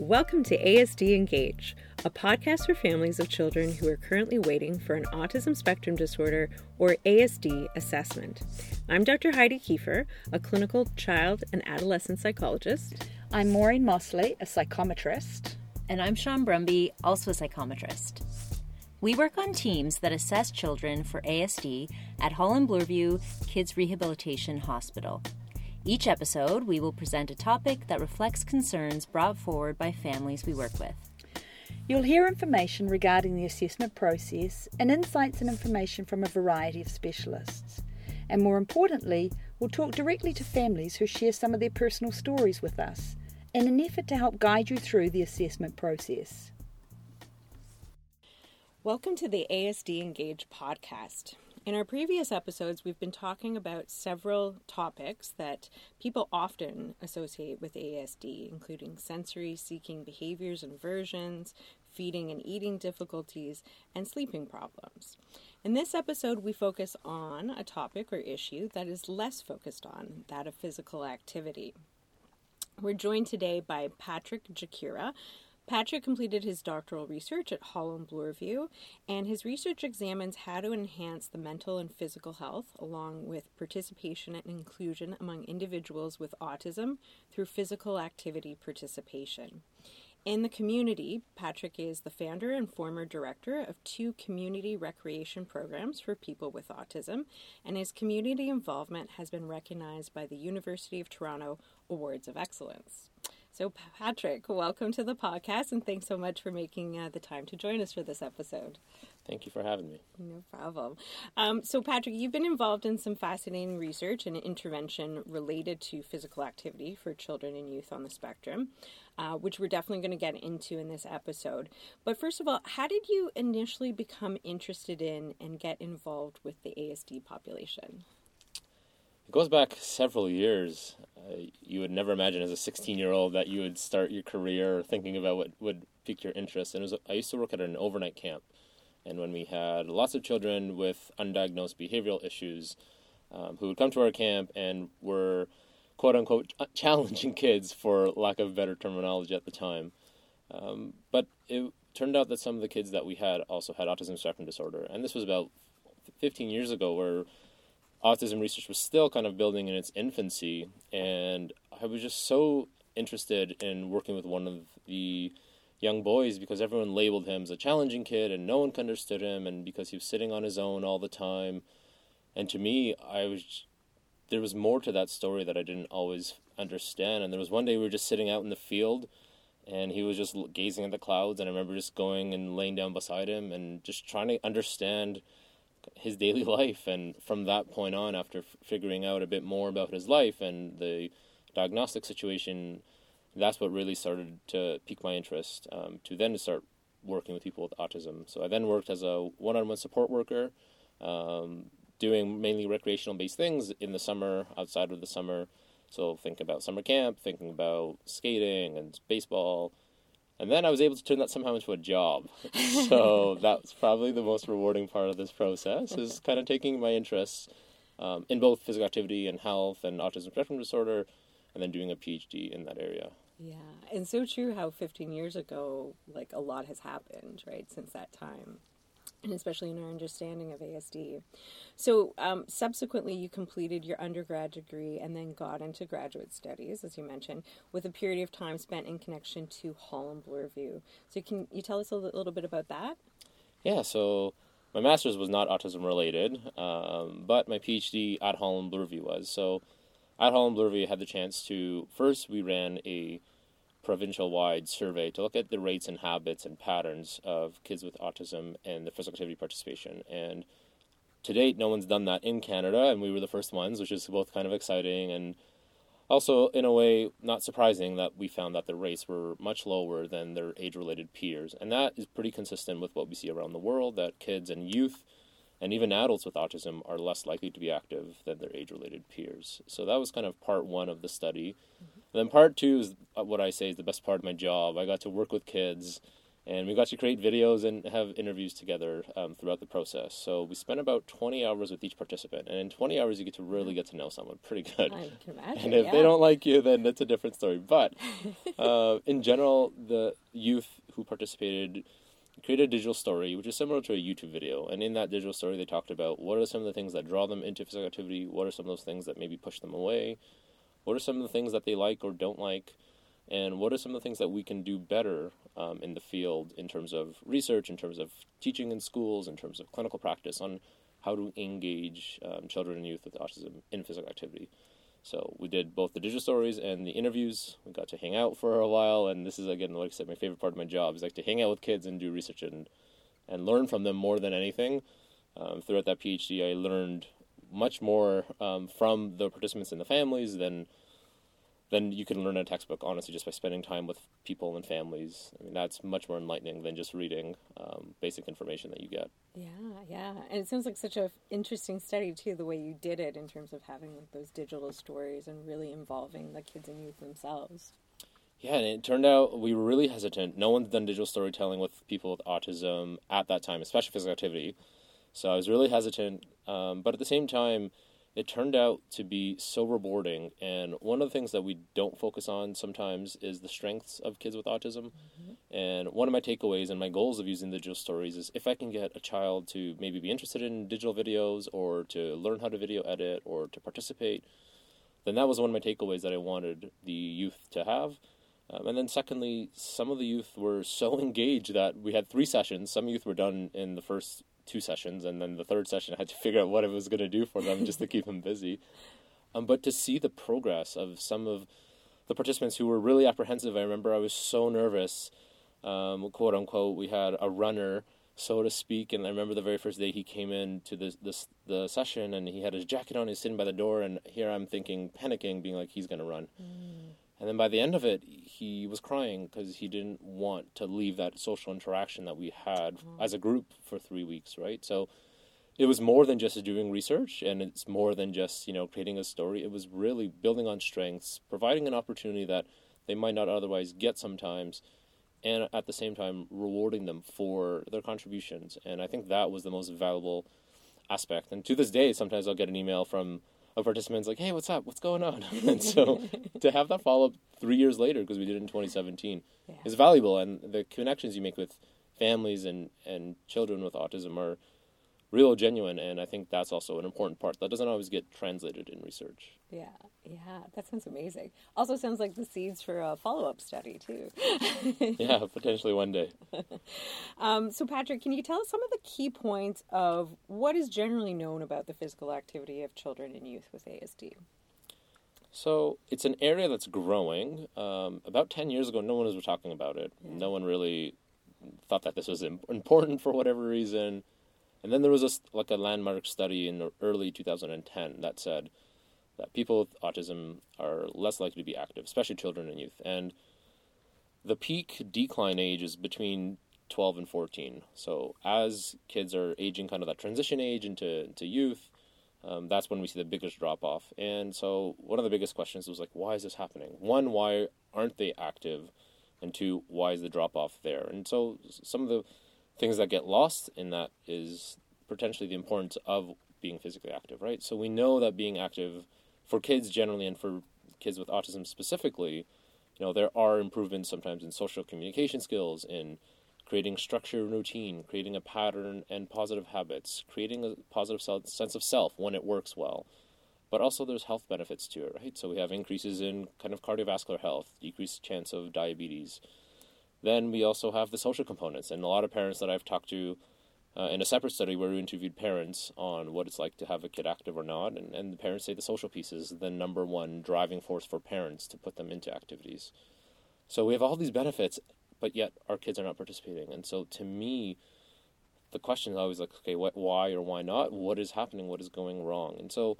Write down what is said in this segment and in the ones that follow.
Welcome to ASD Engage, a podcast for families of children who are currently waiting for an autism spectrum disorder or ASD assessment. I'm Dr. Heidi Kiefer, a clinical child and adolescent psychologist. I'm Maureen Mosley, a psychometrist. And I'm Sean Brumby, also a psychometrist. We work on teams that assess children for ASD at Holland Bloorview Kids Rehabilitation Hospital. Each episode, we will present a topic that reflects concerns brought forward by families we work with. You'll hear information regarding the assessment process and insights and information from a variety of specialists. And more importantly, we'll talk directly to families who share some of their personal stories with us in an effort to help guide you through the assessment process. Welcome to the ASD Engage podcast. In our previous episodes, we've been talking about several topics that people often associate with ASD, including sensory seeking behaviors and versions, feeding and eating difficulties, and sleeping problems. In this episode, we focus on a topic or issue that is less focused on, that of physical activity. We're joined today by Patrick Jachyra, Patrick completed his doctoral research at Holland Bloorview, and his research examines how to enhance the mental and physical health along with participation and inclusion among individuals with autism through physical activity participation. In the community, Patrick is the founder and former director of two community recreation programs for people with autism, and his community involvement has been recognized by the University of Toronto Awards of Excellence. So, Patrick, welcome to the podcast, and thanks so much for making uh, the time to join us for this episode. Thank you for having me. No problem. Um, so, Patrick, you've been involved in some fascinating research and intervention related to physical activity for children and youth on the spectrum, uh, which we're definitely going to get into in this episode. But first of all, how did you initially become interested in and get involved with the ASD population? It goes back several years. Uh, you would never imagine as a 16 year old that you would start your career thinking about what would pique your interest. And was, I used to work at an overnight camp. And when we had lots of children with undiagnosed behavioral issues um, who would come to our camp and were quote unquote challenging kids, for lack of better terminology at the time. Um, but it turned out that some of the kids that we had also had autism spectrum disorder. And this was about 15 years ago, where autism research was still kind of building in its infancy, and I was just so interested in working with one of the young boys because everyone labeled him as a challenging kid and no one understood him and because he was sitting on his own all the time. And to me i was there was more to that story that i didn't always understand. And there was one day we were just sitting out in the field and he was just gazing at the clouds and i remember just going and laying down beside him and just trying to understand his daily life. And from that point on, after f- figuring out a bit more about his life and the diagnostic situation, that's what really started to pique my interest um, to then start working with people with autism. So I then worked as a one on one support worker, um, doing mainly recreational based things in the summer, outside of the summer. So think about summer camp, thinking about skating and baseball, and then I was able to turn that somehow into a job. so that's probably the most rewarding part of this process is kind of taking my interests um, in both physical activity and health and autism spectrum disorder, and then doing a PhD in that area. Yeah, and so true how 15 years ago, like a lot has happened, right, since that time and especially in our understanding of ASD. So, um, subsequently, you completed your undergrad degree and then got into graduate studies, as you mentioned, with a period of time spent in connection to Holland Bloorview. So, can you tell us a little bit about that? Yeah, so my master's was not autism related, um, but my PhD at Holland Bloorview was. So, at Holland Bloorview, I had the chance to first, we ran a provincial wide survey to look at the rates and habits and patterns of kids with autism and their physical activity participation. And to date, no one's done that in Canada, and we were the first ones, which is both kind of exciting and also, in a way, not surprising that we found that the rates were much lower than their age related peers. And that is pretty consistent with what we see around the world that kids and youth and even adults with autism are less likely to be active than their age related peers. So that was kind of part one of the study. Mm-hmm. And then part two is uh, what I say is the best part of my job. I got to work with kids And we got to create videos and have interviews together um, throughout the process. So we spent about 20 hours with each participant. And in 20 hours, you get to really get to know someone pretty good. I can imagine. And if yeah. they don't like you, then that's a different story. But uh, in general, the youth who participated created a digital story, which is similar to a YouTube video. And in that digital story, they talked about what are some of the things that draw them into physical activity, what are some of those things that maybe push them away, what are some of the things that they like or don't like, and what are some of the things that we can do better um, in the field in terms of research, in terms of teaching in schools, in terms of clinical practice on how to engage um, children and youth with autism in physical activity. So we did both the digital stories and the interviews. We got to hang out for a while, and this is again, like I said, my favorite part of my job is like to hang out with kids and do research and and learn from them more than anything. Um, throughout that PhD, I learned much more um, from the participants and the families than than you can learn in a textbook. Honestly, just by spending time with people and families. I mean, that's much more enlightening than just reading um, basic information that you get. Yeah, yeah, and it sounds like such a interesting study too. The way you did it in terms of having like, those digital stories and really involving the kids and youth themselves. Yeah, and it turned out we were really hesitant. No one's done digital storytelling with people with autism at that time, especially physical activity. So I was really hesitant. Um, but at the same time, it turned out to be so rewarding. And one of the things that we don't focus on sometimes is the strengths of kids with autism. And one of my takeaways and my goals of using digital stories is if I can get a child to maybe be interested in digital videos or to learn how to video edit or to participate, then that was one of my takeaways that I wanted the youth to have. Um, and then, secondly, some of the youth were so engaged that we had three sessions. Some youth were done in the first two sessions, and then the third session I had to figure out what I was going to do for them just to keep them busy. Um, but to see the progress of some of the participants who were really apprehensive, I remember I was so nervous, um, quote unquote. We had a runner, so to speak, and I remember the very first day he came in to this, this the session, and he had his jacket on, he's sitting by the door, and here I'm thinking, panicking, being like, he's going to run. And then by the end of it, he was crying because he didn't want to leave that social interaction that we had mm-hmm. as a group for three weeks, right? So it was more than just doing research and it's more than just, you know, creating a story. It was really building on strengths, providing an opportunity that they might not otherwise get sometimes, and at the same time rewarding them for their contributions. And I think that was the most valuable aspect. And to this day, sometimes I'll get an email from a participant's like, "Hey, what's up? What's going on?" and so to have that follow up three years later, because we did it in 2017, Yeah. is valuable. And the connections you make with families and and children with autism are real, genuine. And I think that's also an important part that doesn't always get translated in research. Yeah, yeah, that sounds amazing. Also, sounds like the seeds for a follow up study too. yeah, potentially one day. Um, so, Patrick, can you tell us some of the key points of what is generally known about the physical activity of children and youth with ASD? So it's an area that's growing. Um, about 10 years ago, no one was talking about it. No one really thought that this was im- important for whatever reason. And then there was a, like a landmark study in early 2010 that said that people with autism are less likely to be active, especially children and youth. And the peak decline age is between 12 and 14. So as kids are aging kind of that transition age into, into youth, um, that's when we see the biggest drop off. And so one of the biggest questions was like, why is this happening? One, why aren't they active? And two, why is the drop off there? And so some of the things that get lost in that is potentially the importance of being physically active, right? So we know that being active for kids generally and for kids with autism specifically, you know, there are improvements sometimes in social communication skills, in creating structure and routine, creating a pattern and positive habits, creating a positive sense of self when it works well. But also, there's health benefits to it, right? So we have increases in kind of cardiovascular health, decreased chance of diabetes. Then we also have the social components, and a lot of parents that I've talked to uh, in a separate study where we interviewed parents on what it's like to have a kid active or not, and, and the parents say the social piece is the number one driving force for parents to put them into activities. So we have all these benefits, but yet our kids are not participating. And so to me, the question is always like, okay, what, why or why not? What is happening? What is going wrong? And so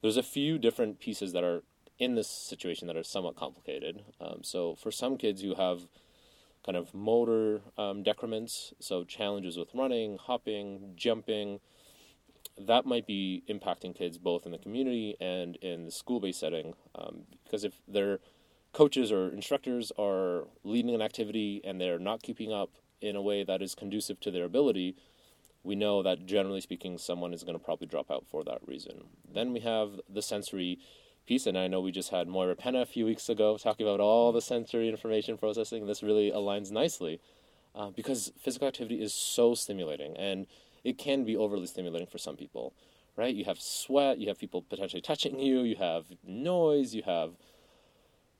there's a few different pieces that are in this situation that are somewhat complicated. Um, so for some kids who have kind of motor um, decrements, so challenges with running, hopping, jumping, that might be impacting kids both in the community and in the school-based setting. Um, because if their coaches or instructors are leading an activity and they're not keeping up, in a way that is conducive to their ability, we know that generally speaking, someone is going to probably drop out for that reason. Then we have the sensory piece, and I know we just had Moira Pena a few weeks ago talking about all the sensory information processing. This really aligns nicely uh, because physical activity is so stimulating, and it can be overly stimulating for some people, right? You have sweat, you have people potentially touching you, you have noise, you have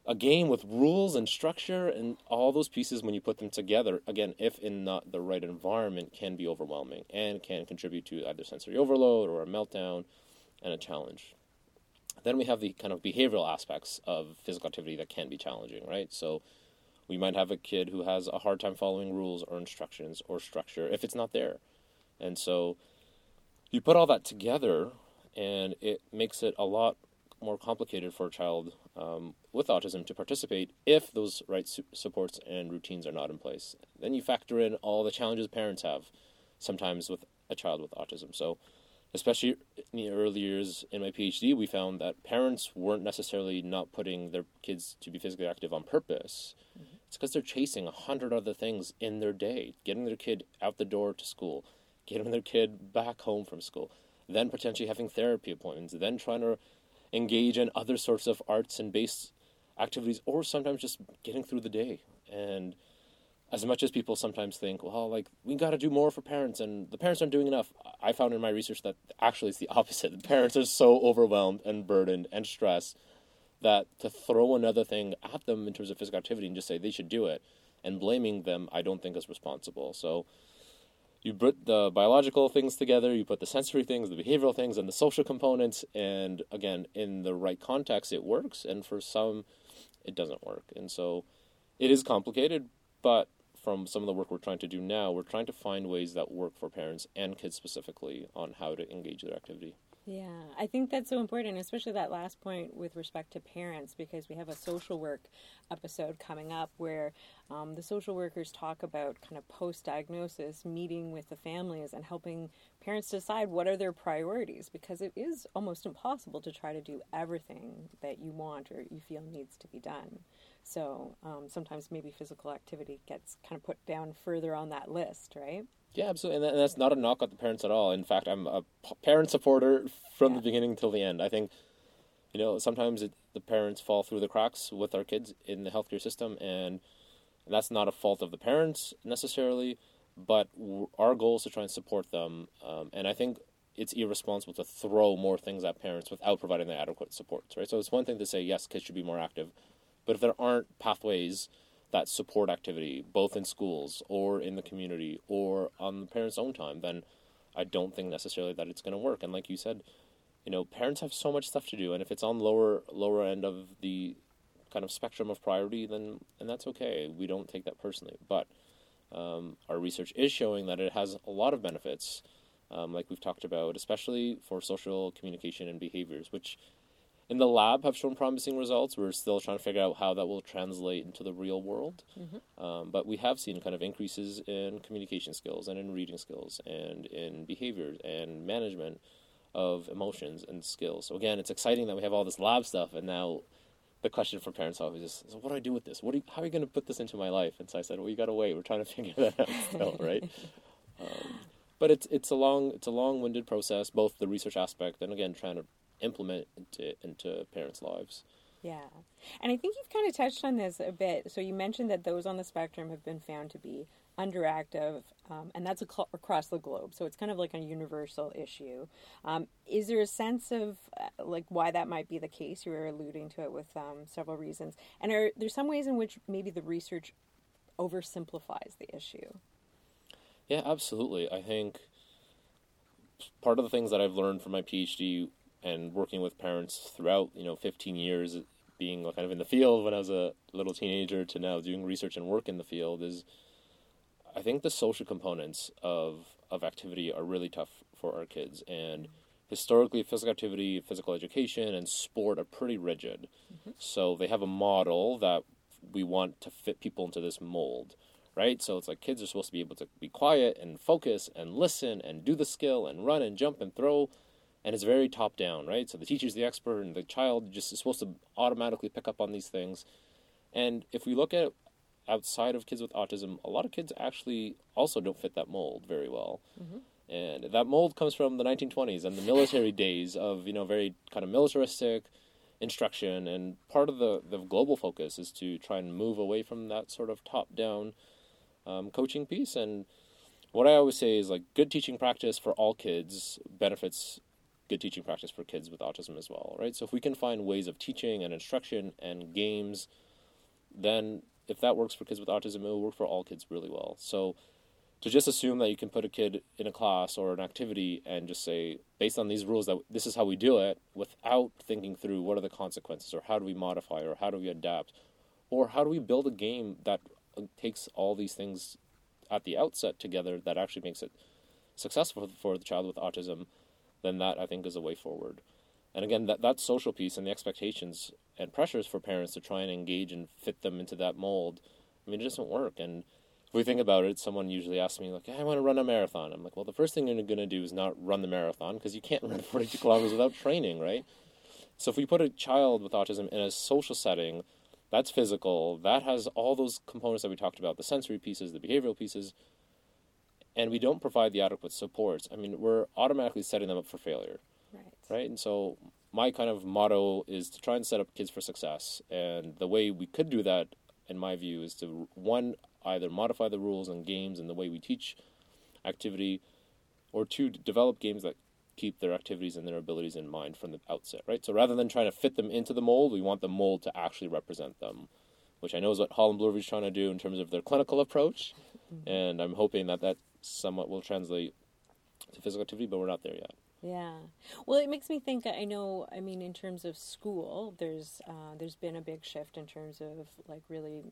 a game with rules and structure and all those pieces when you put them together again if in not the right environment can be overwhelming and can contribute to either sensory overload or a meltdown and a challenge then we have the kind of behavioral aspects of physical activity that can be challenging right so we might have a kid who has a hard time following rules or instructions or structure if it's not there and so you put all that together and it makes it a lot more complicated for a child um, with autism to participate if those right su- supports and routines are not in place. Then you factor in all the challenges parents have sometimes with a child with autism. So, especially in the early years in my PhD, we found that parents weren't necessarily not putting their kids to be physically active on purpose. Mm-hmm. It's because they're chasing a hundred other things in their day, getting their kid out the door to school, getting their kid back home from school, then potentially having therapy appointments, then trying to engage in other sorts of arts and base activities, or sometimes just getting through the day. And as much as people sometimes think, well, like we got to do more for parents, and the parents aren't doing enough, I found in my research that actually it's the opposite. The parents are so overwhelmed and burdened and stressed that to throw another thing at them in terms of physical activity and just say they should do it and blaming them, I don't think is responsible. So you put the biological things together, you put the sensory things, the behavioral things, and the social components, and again, in the right context, it works, and for some, it doesn't work. And so it is complicated, but from some of the work we're trying to do now, we're trying to find ways that work for parents and kids specifically on how to engage their activity. Yeah, I think that's so important, especially that last point with respect to parents, because we have a social work episode coming up where um, the social workers talk about kind of post diagnosis, meeting with the families and helping parents decide what are their priorities, because it is almost impossible to try to do everything that you want or you feel needs to be done. So um, sometimes maybe physical activity gets kind of put down further on that list, right? Yeah, absolutely, and that's not a knock at the parents at all. In fact, I'm a parent supporter from yeah. the beginning till the end. I think, you know, sometimes it, the parents fall through the cracks with our kids in the healthcare system, and that's not a fault of the parents necessarily, but our goal is to try and support them. Um, and I think it's irresponsible to throw more things at parents without providing the adequate supports, right? So it's one thing to say yes, kids should be more active, but if there aren't pathways that support activity, both in schools or in the community or on the parents' own time, then I don't think necessarily that it's going to work. And like you said, you know, parents have so much stuff to do, and if it's on lower lower end of the kind of spectrum of priority, then and that's okay. We don't take that personally, but um, our research is showing that it has a lot of benefits, um, like we've talked about, especially for social communication and behaviors, which in the lab have shown promising results. We're still trying to figure out how that will translate into the real world. Mm-hmm. Um, but we have seen kind of increases in communication skills and in reading skills and in behaviors and management of emotions and skills. So again, it's exciting that we have all this lab stuff, and now the question for parents always is, so what do I do with this? What you, how are you going to put this into my life? And so I said, well, you got to wait. We're trying to figure that out still, right? Um, but it's it's a long it's a long-winded process, both the research aspect and again trying to implement into, into parents' lives. Yeah. And I think you've kind of touched on this a bit. So you mentioned that those on the spectrum have been found to be underactive, um, and that's cl- across the globe. So it's kind of like a universal issue. Um, is there a sense of uh, like why that might be the case? You were alluding to it with um, several reasons. And are there some ways in which maybe the research oversimplifies the issue? Yeah, absolutely. I think part of the things that I've learned from my PhD and working with parents throughout you know 15 years being kind of in the field when I was a little teenager to now doing research and work in the field is I think the social components of of activity are really tough for our kids. And historically physical activity physical education and sport are pretty rigid. Mm-hmm. so they have a model that we want to fit people into this mold right? So it's like kids are supposed to be able to be quiet and focus and listen and do the skill and run and jump and throw and it's very top down, right? So the teacher's the expert, and the child just is supposed to automatically pick up on these things. And if we look at outside of kids with autism, a lot of kids actually also don't fit that mold very well. And that mold comes from the 1920s and the military days of, you know, very kind of militaristic instruction. And part of the, the global focus is to try and move away from that sort of top down um, coaching piece. And what I always say is like good teaching practice for all kids benefits good teaching practice for kids with autism as well, right? So if we can find ways of teaching and instruction and games, then if that works for kids with autism, it will work for all kids really well. So to just assume that you can put a kid in a class or an activity and just say, based on these rules, that this is how we do it, without thinking through what are the consequences or how do we modify or how do we adapt or how do we build a game that uh, takes all these things at the outset together that actually makes it successful for the child with autism, then that I think is a way forward. And again, that that social piece and the expectations and pressures for parents to try and engage and fit them into that mold, I mean, it doesn't work. And if we think about it, someone usually asks me like, hey, "I want to run a marathon." I'm like, "Well, the first thing you're going to do is not run the marathon because you can't run 42 kilometers without training, right?" So if we put a child with autism in a social setting, that's physical, that has all those components that we talked about, the sensory pieces, the behavioral pieces, and we don't provide the adequate supports. I mean, we're automatically setting them up for failure Right. right? And so my kind of motto is to try and set up kids for success. And the way we could do that, in my view, is to one either modify the rules and games and the way we teach activity, or two develop games that keep their activities and their abilities in mind from the outset, right? So rather than trying to fit them into the mold, we want the mold to actually represent them, which I know is what Holland Bloorview is trying to do in terms of their clinical approach, mm-hmm. and I'm hoping that that somewhat will translate to physical activity, but we're not there yet. Yeah. Well, it makes me think. I know. I mean, in terms of school, there's uh, there's been a big shift in terms of like really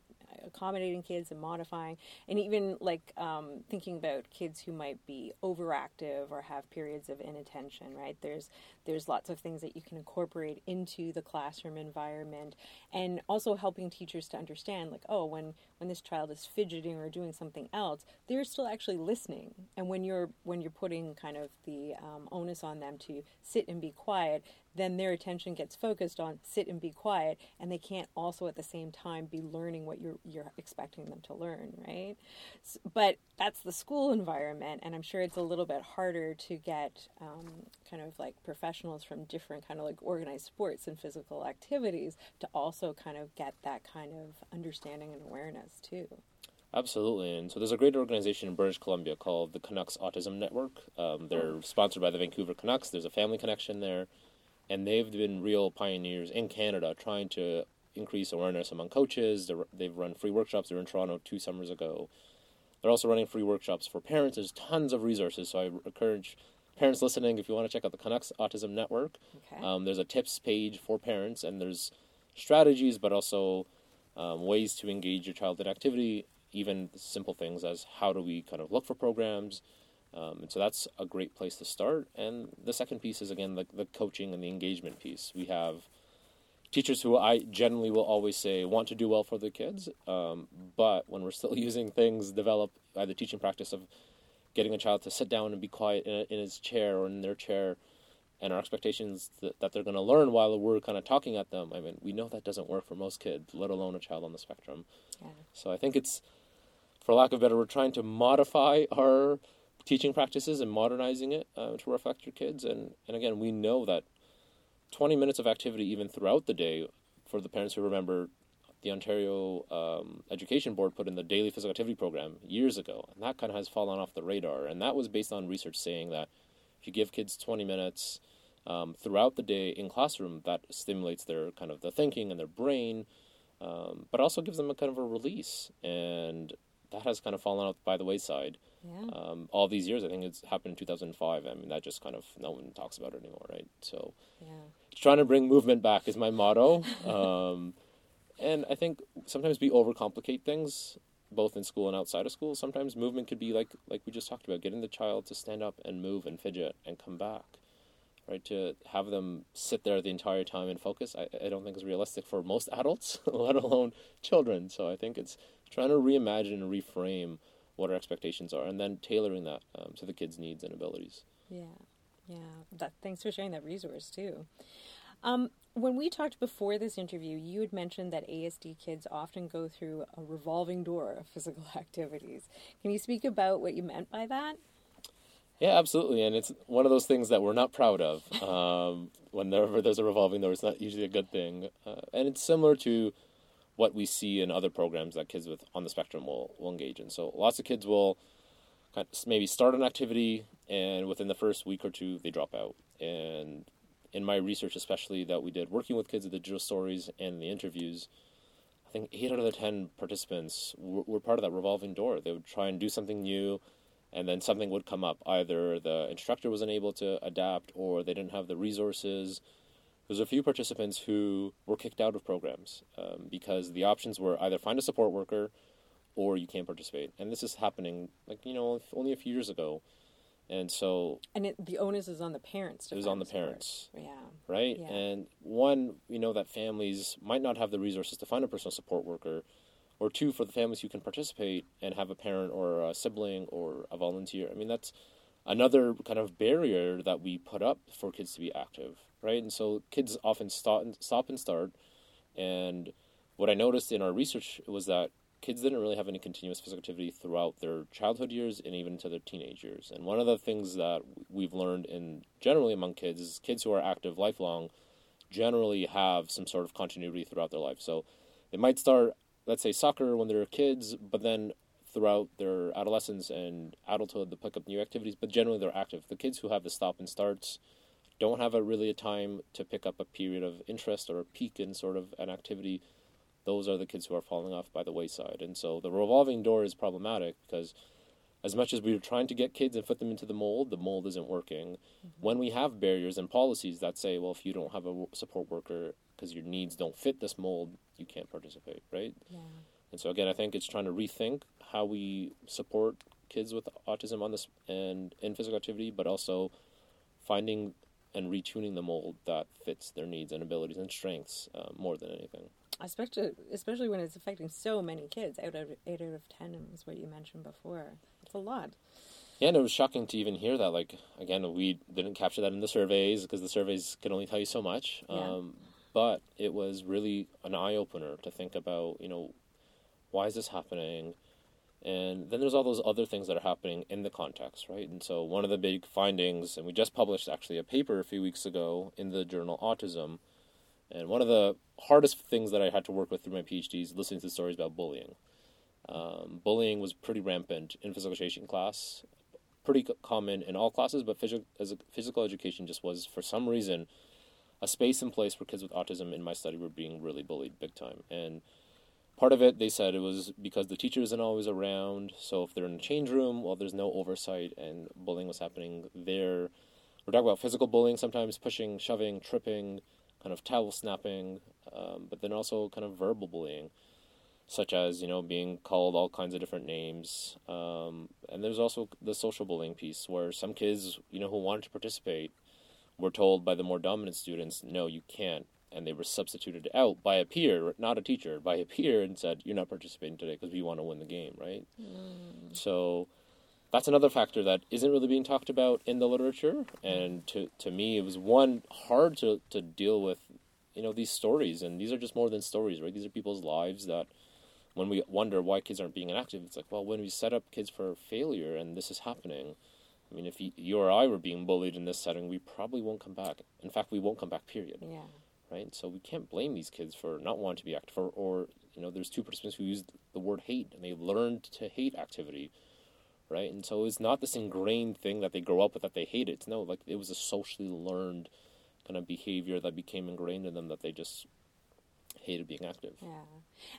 accommodating kids and modifying, and even like um, thinking about kids who might be overactive or have periods of inattention. Right. There's there's lots of things that you can incorporate into the classroom environment, and also helping teachers to understand like, oh, when when this child is fidgeting or doing something else, they're still actually listening, and when you're when you're putting kind of the um, onus on them to sit and be quiet, then their attention gets focused on sit and be quiet, and they can't also at the same time be learning what you're you're expecting them to learn, right? S- But that's the school environment, and I'm sure it's a little bit harder to get um, kind of like professionals from different kind of like organized sports and physical activities to also kind of get that kind of understanding and awareness too. Absolutely, and so there's a great organization in British Columbia called the Canucks Autism Network. Um, they're sponsored by the Vancouver Canucks. There's a family connection there, and they've been real pioneers in Canada trying to increase awareness among coaches. They're, they've run free workshops. They were in Toronto two summers ago. They're also running free workshops for parents. There's tons of resources, so I encourage parents listening if you want to check out the Canucks Autism Network. Okay. Um, there's a tips page for parents, and there's strategies, but also um, ways to engage your child in activity, even simple things as how do we kind of look for programs. Um, and so that's a great place to start. And the second piece is, again, the, the coaching and the engagement piece. We have teachers who I generally will always say want to do well for the kids, um, but when we're still using things developed by the teaching practice of getting a child to sit down and be quiet in, in his chair or in their chair, and our expectations that, that they're going to learn while we're kind of talking at them. I mean, we know that doesn't work for most kids, let alone a child on the spectrum. Yeah. So I think it's, for lack of better, we're trying to modify our teaching practices and modernizing it uh, to reflect your kids. And, and again, we know that 20 minutes of activity, even throughout the day, for the parents who remember the Ontario um, Education Board put in the daily physical activity program years ago, and that kind of has fallen off the radar. And that was based on research saying that if you give kids 20 minutes um, throughout the day in classroom, that stimulates their kind of the thinking and their brain, um, but also gives them a kind of a release. And that has kind of fallen out by the wayside. Yeah. Um, all these years, I think it's happened in 2005. I mean, that just kind of no one talks about it anymore, right? So, Yeah. trying to bring movement back is my motto. Um, and I think sometimes we overcomplicate things, both in school and outside of school. Sometimes movement could be like like we just talked about, getting the child to stand up and move and fidget and come back. Right, to have them sit there the entire time and focus, I, I don't think is realistic for most adults, let alone children. So I think it's trying to reimagine and reframe what our expectations are, and then tailoring that um, to the kids' needs and abilities. Yeah, yeah. That, thanks for sharing that resource too. Um, when we talked before this interview, you had mentioned that ASD kids often go through a revolving door of physical activities. Can you speak about what you meant by that? Yeah, absolutely, and it's one of those things that we're not proud of. Um, whenever there's a revolving door, it's not usually a good thing, uh, and it's similar to what we see in other programs that kids with on the spectrum will will engage in. So lots of kids will kind of maybe start an activity, and within the first week or two, they drop out. And in my research, especially that we did working with kids at the digital stories and the interviews, I think eight out of the ten participants were, were part of that revolving door. They would try and do something new and then something would come up. Either the instructor was unable to adapt, or they didn't have the resources. There's a few participants who were kicked out of programs um, because the options were either find a support worker, or you can't participate. And this is happening, like you know, only a few years ago. And so, and it, the onus is on the parents. it was on the support. parents, Yeah. right? Yeah. And one, we know that families might not have the resources to find a personal support worker, or two, for the families who can participate and have a parent or a sibling or a volunteer. I mean, that's another kind of barrier that we put up for kids to be active, right? And so kids often stop and, stop and start. And what I noticed in our research was that kids didn't really have any continuous physical activity throughout their childhood years and even into their teenage years. And one of the things that we've learned in generally among kids is kids who are active lifelong generally have some sort of continuity throughout their life. So they might start, let's say, soccer when they're kids, but then throughout their adolescence and adulthood, they pick up new activities, but generally they're active. The kids who have the stop and starts don't have a really a time to pick up a period of interest or a peak in sort of an activity. Those are the kids who are falling off by the wayside. And so the revolving door is problematic because as much as we're trying to get kids and fit them into the mold, the mold isn't working. Mm-hmm. When we have barriers and policies that say, well, if you don't have a support worker because your needs don't fit this mold, you can't participate, right? Yeah. And so again, I think it's trying to rethink how we support kids with autism on this and in physical activity, but also finding and retuning the mold that fits their needs and abilities and strengths uh, more than anything. Especially, especially when it's affecting so many kids. Out of eight out of ten was what you mentioned before. It's a lot. Yeah, and it was shocking to even hear that. Like again, we didn't capture that in the surveys because the surveys can only tell you so much. Yeah. Um, but it was really an eye opener to think about. You know, why is this happening? And then there's all those other things that are happening in the context, right? And so one of the big findings, and we just published actually a paper a few weeks ago in the journal Autism. And one of the hardest things that I had to work with through my PhD is listening to stories about bullying. Um, bullying was pretty rampant in physical education class, pretty common in all classes, but physical, as a, physical education just was, for some reason, a space and place where kids with autism in my study were being really bullied big time. And part of it, they said it was because the teacher isn't always around. So if they're in a change room, well, there's no oversight, and bullying was happening there. We're talking about physical bullying, sometimes pushing, shoving, tripping, kind of towel snapping, um, but then also kind of verbal bullying, such as you know being called all kinds of different names. Um, and there's also the social bullying piece, where some kids, you know, who wanted to participate, were told by the more dominant students, "No, you can't." And they were substituted out by a peer, not a teacher, by a peer, and said, "You're not participating today because we want to win the game." Right. Mm. So that's another factor that isn't really being talked about in the literature, and to to me, it was one hard to to deal with. You know these stories, and these are just more than stories, right? These are people's lives that. When we wonder why kids aren't being active, it's like, well, when we set up kids for failure and this is happening, I mean, if you, you or I were being bullied in this setting, we probably won't come back. In fact, we won't come back, period Yeah. Right? So we can't blame these kids for not wanting to be active, or, or you know, there's two participants who used the word hate, and they learned to hate activity, right? And so it's not this ingrained thing that they grow up with that they hate it. No, like it was a socially learned kind of behavior that became ingrained in them that they just hated being active. Yeah,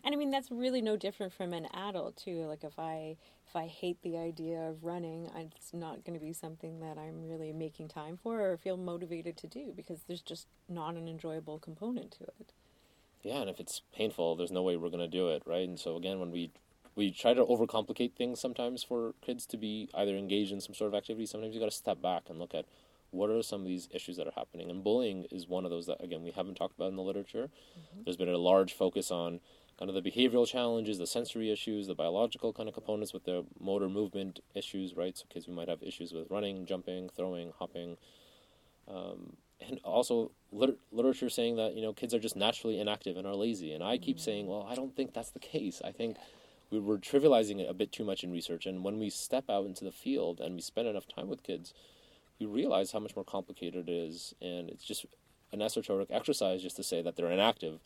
and I mean that's really no different from an adult too. Like if I if I hate the idea of running, it's not going to be something that I'm really making time for or feel motivated to do because there's just not an enjoyable component to it. Yeah, and if it's painful, there's no way we're gonna do it, right? And so again, when we we try to overcomplicate things sometimes for kids to be either engaged in some sort of activity, sometimes you got to step back and look at what are some of these issues that are happening. And bullying is one of those that again we haven't talked about in the literature. There's been a large focus on kind of the behavioral challenges, the sensory issues, the biological kind of components with the motor movement issues, right? So kids who might have issues with running, jumping, throwing, hopping. Um, and also liter- literature saying that you know kids are just naturally inactive and are lazy. And I keep Mm-hmm. saying, well, I don't think that's the case. I think we we're trivializing it a bit too much in research. And when we step out into the field and we spend enough time with kids, we realize how much more complicated it is. And it's just an esoteric exercise just to say that they're inactive,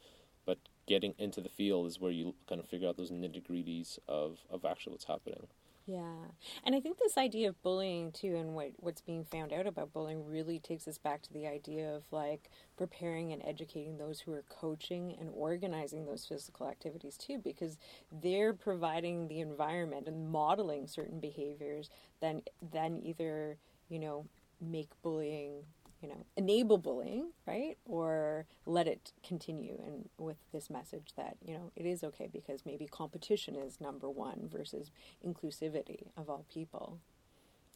but getting into the field is where you kind of figure out those nitty gritties of, of actually what's happening. Yeah. And I think this idea of bullying too and what what's being found out about bullying really takes us back to the idea of like preparing and educating those who are coaching and organizing those physical activities too because they're providing the environment and modeling certain behaviors then then either, you know, make bullying you know, enable bullying, right? Or let it continue and with this message that, you know, it is okay because maybe competition is number one versus inclusivity of all people.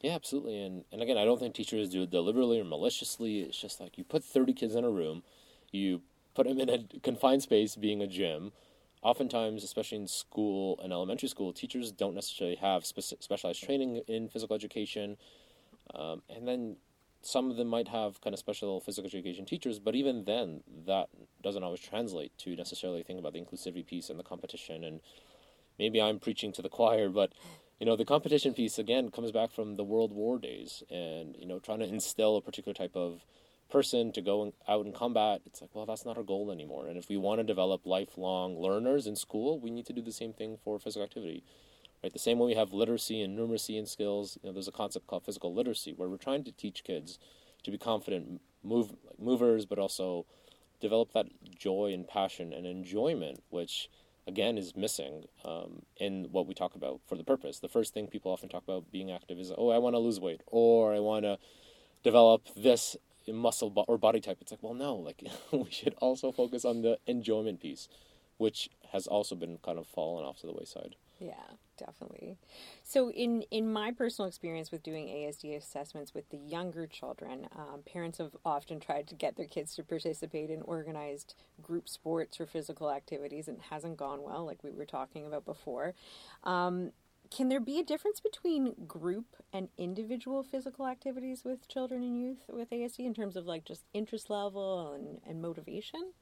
Yeah, absolutely. And and again, I don't think teachers do it deliberately or maliciously. It's just like you put 30 kids in a room, you put them in a confined space being a gym. Oftentimes, especially in school and elementary school, teachers don't necessarily have speci- specialized training in physical education. Um, and then some of them might have kind of special physical education teachers, but even then, that doesn't always translate to necessarily think about the inclusivity piece and the competition. And maybe I'm preaching to the choir, but you know, the competition piece again comes back from the World War days, and you know, trying to instill a particular type of person to go out in combat. It's like, well, that's not our goal anymore. And if we want to develop lifelong learners in school, we need to do the same thing for physical activity. Right, the same way we have literacy and numeracy and skills. You know, there's a concept called physical literacy where we're trying to teach kids to be confident move like movers, but also develop that joy and passion and enjoyment, which again is missing um, in what we talk about for the purpose. The first thing people often talk about being active is, oh, I want to lose weight, or I want to develop this muscle bo- or body type. It's like, well, no, like we should also focus on the enjoyment piece, which has also been kind of fallen off to the wayside. Yeah, definitely. So, in in my personal experience with doing ASD assessments with the younger children, um, parents have often tried to get their kids to participate in organized group sports or physical activities, and it hasn't gone well, like we were talking about before. Um, can there be a difference between group and individual physical activities with children and youth with ASD in terms of like just interest level and, and motivation?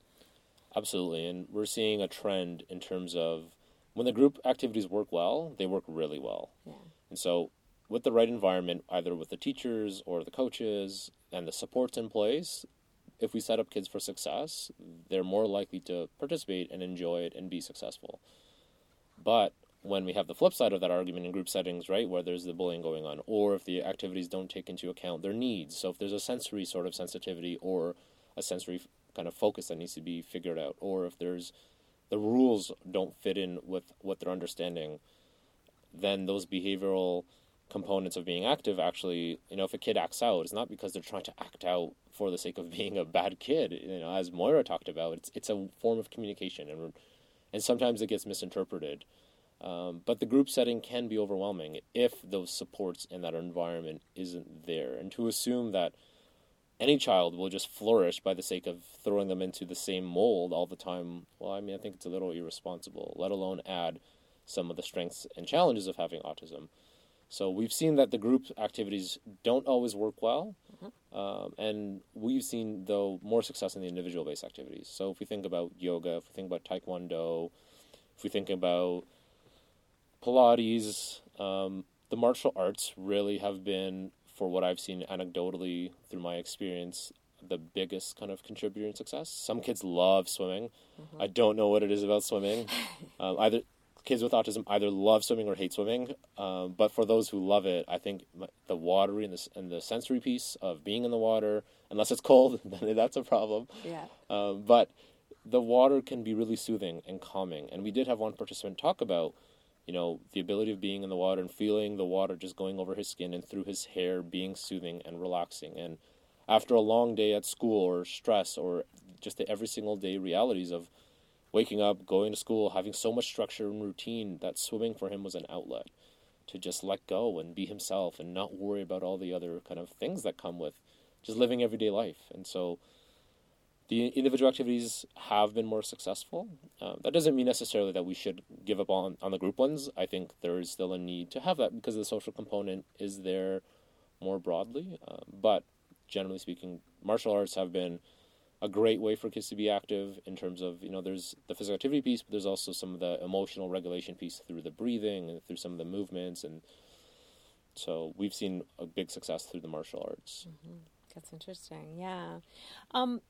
Absolutely, and we're seeing a trend in terms of when the group activities work well, they work really well. Yeah. And so, with the right environment, either with the teachers or the coaches and the supports in place, if we set up kids for success, they're more likely to participate and enjoy it and be successful. But when we have the flip side of that argument in group settings, right, where there's the bullying going on, or if the activities don't take into account their needs, so if there's a sensory sort of sensitivity or a sensory kind of focus that needs to be figured out, or if there's the rules don't fit in with what they're understanding, then those behavioral components of being active actually, you know, if a kid acts out, it's not because they're trying to act out for the sake of being a bad kid. You know, as Moira talked about, it's it's a form of communication, and and sometimes it gets misinterpreted. Um, but the group setting can be overwhelming if those supports in that environment isn't there, and to assume that any child will just flourish by the sake of throwing them into the same mold all the time. Well, I mean, I think it's a little irresponsible, let alone add some of the strengths and challenges of having autism. So we've seen that the group activities don't always work well, um, and we've seen though more success in the individual-based activities. So if we think about yoga, if we think about taekwondo, if we think about Pilates, um, the martial arts really have been, for what I've seen anecdotally through my experience, the biggest kind of contributor in success. Some kids love swimming. I don't know what it is about swimming. um, either kids with autism either love swimming or hate swimming. Um, but for those who love it, I think the watery and the, and the sensory piece of being in the water, unless it's cold, then that's a problem. Yeah. Um, but the water can be really soothing and calming. And we did have one participant talk about, you know, the ability of being in the water and feeling the water just going over his skin and through his hair, being soothing and relaxing. And after a long day at school or stress or just the every single day realities of waking up, going to school, having so much structure and routine, that swimming for him was an outlet to just let go and be himself and not worry about all the other kind of things that come with just living everyday life. And so the individual activities have been more successful. Uh, that doesn't mean necessarily that we should give up on, on the group ones. I think there is still a need to have that because the social component is there more broadly. Uh, but generally speaking, martial arts have been a great way for kids to be active in terms of you know there's the physical activity piece, but there's also some of the emotional regulation piece through the breathing and through some of the movements, and so we've seen a big success through the martial arts. Mm-hmm. That's interesting. Yeah. Um,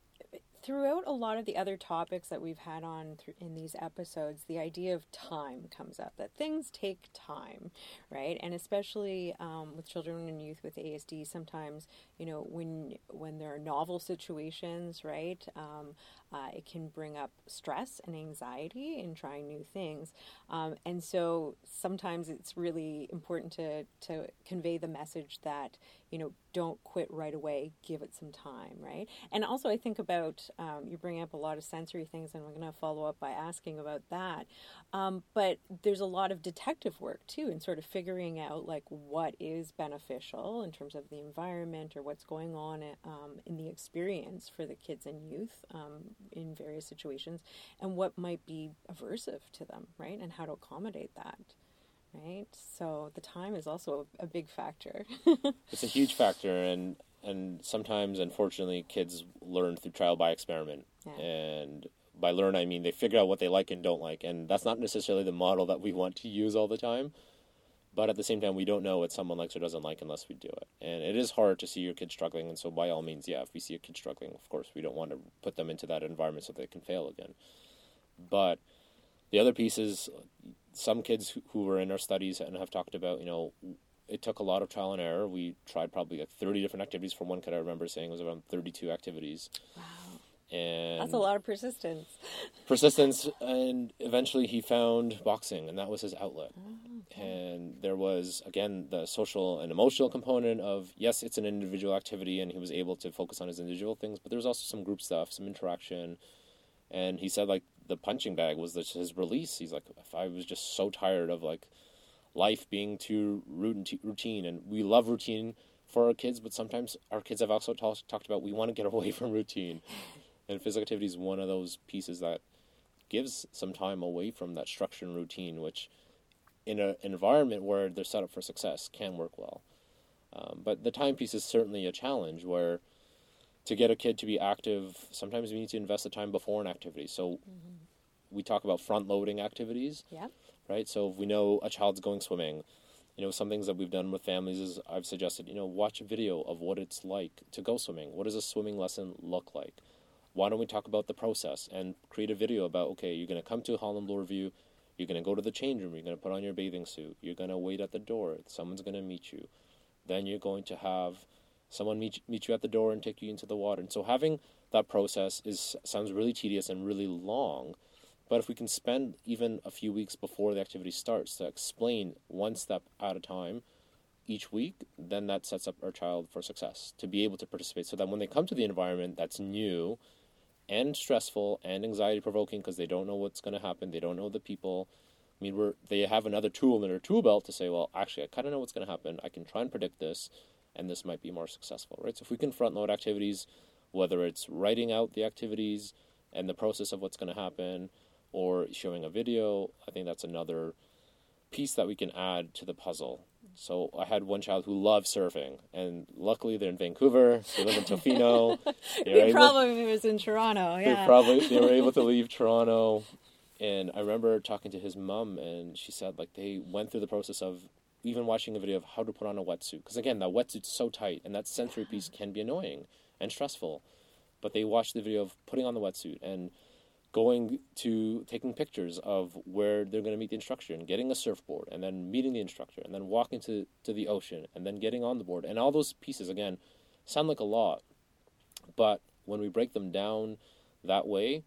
throughout a lot of the other topics that we've had on th- in these episodes, the idea of time comes up that things take time, right? And especially um, with children and youth with ASD, sometimes you know when when there are novel situations, right? Um, uh, it can bring up stress and anxiety in trying new things, um, and so sometimes it's really important to to convey the message that you know don't quit right away, give it some time, right? And also, I think about um, you bring up a lot of sensory things, and we're going to follow up by asking about that. Um, but there's a lot of detective work too, in sort of figuring out like what is beneficial in terms of the environment or what's going on um, in the experience for the kids and youth um, in various situations, and what might be aversive to them, right? And how to accommodate that right? So the time is also a, a big factor. it's a huge factor, and and sometimes, unfortunately, kids learn through trial by experiment. Yeah. And by learn, I mean they figure out what they like and don't like, and that's not necessarily the model that we want to use all the time. But at the same time, we don't know what someone likes or doesn't like unless we do it. And it is hard to see your kid struggling. And so, by all means, yeah, if we see a kid struggling, of course, we don't want to put them into that environment so they can fail again. But the other piece is some kids who were in our studies and have talked about, you know, it took a lot of trial and error. We tried probably like 30 different activities. For one kid, I remember saying it was around 32 activities. Wow. And that's a lot of persistence. persistence, and eventually he found boxing, and that was his outlet. Oh, okay. And there was again the social and emotional component of yes, it's an individual activity, and he was able to focus on his individual things. But there was also some group stuff, some interaction, and he said like the punching bag was his release. He's like, if I was just so tired of like life being too routine, and we love routine for our kids, but sometimes our kids have also t- talked about we want to get away from routine, and physical activity is one of those pieces that gives some time away from that structure and routine, which in an environment where they're set up for success can work well. Um, but the time piece is certainly a challenge where to get a kid to be active, sometimes we need to invest the time before an activity. So mm-hmm. we talk about front loading activities. Yeah. Right. So if we know a child's going swimming, you know, some things that we've done with families is I've suggested, you know, watch a video of what it's like to go swimming. What does a swimming lesson look like? Why don't we talk about the process and create a video about, okay, you're going to come to Holland Bloorview, you're going to go to the change room, you're going to put on your bathing suit, you're going to wait at the door, someone's going to meet you. Then you're going to have someone meet meet you at the door and take you into the water. And so having that process is sounds really tedious and really long. But if we can spend even a few weeks before the activity starts to explain one step at a time each week, then that sets up our child for success to be able to participate so that when they come to the environment that's new and stressful and anxiety provoking because they don't know what's going to happen, they don't know the people. I mean, we're, they have another tool in their tool belt to say, well, actually, I kind of know what's going to happen. I can try and predict this and this might be more successful, right? So if we can front load activities, whether it's writing out the activities and the process of what's going to happen or showing a video, I think that's another piece that we can add to the puzzle. So I had one child who loved surfing, and luckily they're in Vancouver. They live in Tofino. They probably was in Toronto. Yeah, they probably they were able to leave Toronto, and I remember talking to his mom, and she said like they went through the process of even watching a video of how to put on a wetsuit. Because again, that wetsuit's so tight, and that sensory piece can be annoying and stressful. But they watch the video of putting on the wetsuit and going to taking pictures of where they're going to meet the instructor and getting a surfboard and then meeting the instructor and then walking to, to the ocean and then getting on the board. And all those pieces, again, sound like a lot. But when we break them down that way,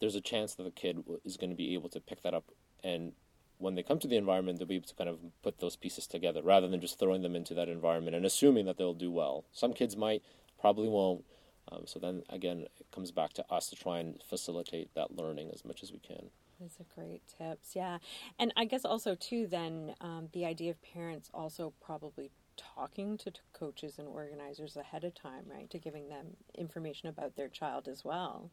there's a chance that the kid is going to be able to pick that up and when they come to the environment, they'll be able to kind of put those pieces together rather than just throwing them into that environment and assuming that they'll do well. Some kids might, probably won't. Um, so then again, it comes back to us to try and facilitate that learning as much as we can. Those are great tips, yeah. And I guess also too, then um, the idea of parents also probably talking to t- coaches and organizers ahead of time, right, to giving them information about their child as well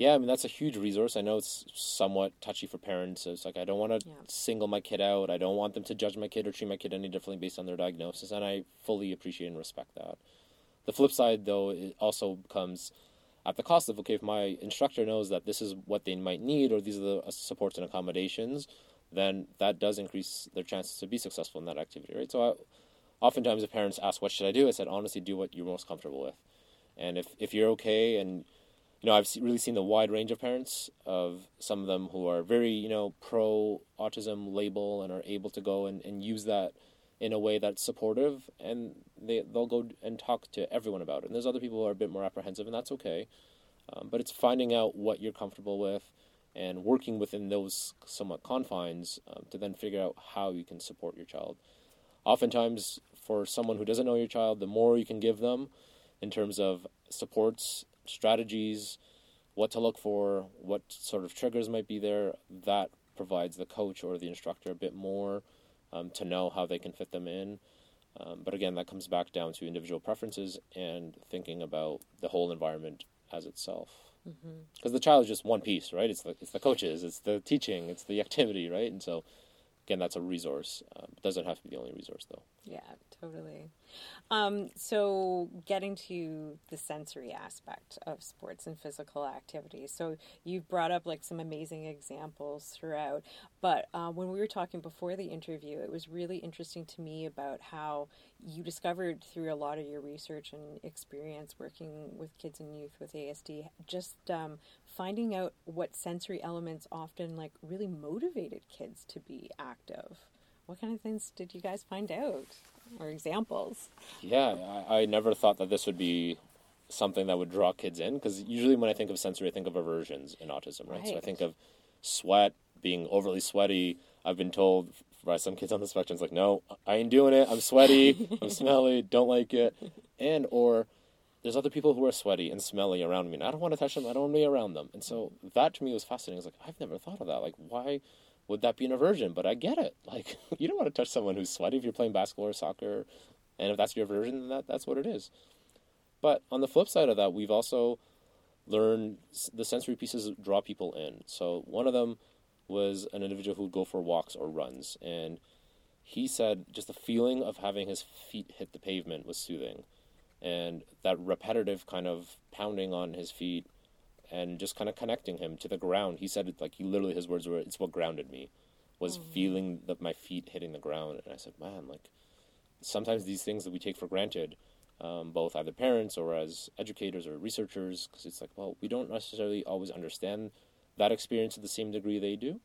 yeah, I mean that's a huge resource. I know it's somewhat touchy for parents. It's like I don't want to yeah. single my kid out. I don't want them to judge my kid or treat my kid any differently based on their diagnosis, and I fully appreciate and respect that. the flip side, though, it also comes at the cost of okay, if my instructor knows that this is what they might need or these are the uh, supports and accommodations, then that does increase their chances to be successful in that activity, right? So, I, oftentimes, if parents ask, "What should I do?" I said, honestly, do what you're most comfortable with, and if if you're okay and you know, I've really seen the wide range of parents of some of them who are very, you know, pro autism label and are able to go and, and use that in a way that's supportive and they, they'll go and talk to everyone about it. And there's other people who are a bit more apprehensive and that's okay. Um, but it's finding out what you're comfortable with and working within those somewhat confines um, to then figure out how you can support your child. Oftentimes, for someone who doesn't know your child, the more you can give them in terms of supports strategies, what to look for, what sort of triggers might be there, that provides the coach or the instructor a bit more um, to know how they can fit them in. Um, but again, that comes back down to individual preferences and thinking about the whole environment as itself. Because mm-hmm. the child is just one piece, right? It's the it's the coaches, it's the teaching, it's the activity, right? And so, again, that's a resource. Um, it doesn't have to be the only resource, though. Yeah, totally. Um, so, getting to the sensory aspect of sports and physical activity. So, you've brought up like some amazing examples throughout, but uh, when we were talking before the interview, it was really interesting to me about how you discovered through a lot of your research and experience working with kids and youth with ASD, just um, finding out what sensory elements often like really motivated kids to be active. What kind of things did you guys find out? or examples. Yeah, I, I never thought that this would be something that would draw kids in because usually when I think of sensory, I think of aversions in autism, right? right? So I think of sweat, being overly sweaty. I've been told by some kids on the spectrum, is like, no, I ain't doing it. I'm sweaty. I'm smelly. Don't like it. And or there's other people who are sweaty and smelly around me, and I don't want to touch them. I don't want to be around them. And so that to me was fascinating. It's like I've never thought of that. Like why? would that be an aversion? But I get it. Like you don't want to touch someone who's sweaty if you're playing basketball or soccer, and if that's your aversion, then that that's what it is. But on the flip side of that, we've also learned the sensory pieces draw people in. So one of them was an individual who would go for walks or runs, and he said just the feeling of having his feet hit the pavement was soothing, and that repetitive kind of pounding on his feet and just kind of connecting him to the ground. He said it like he literally his words were, "It's what grounded me," was mm. feeling that my feet hitting the ground. And I said, "Man, like sometimes these things that we take for granted." Um, both either parents or as educators or researchers, because it's like, well, we don't necessarily always understand that experience to the same degree they do.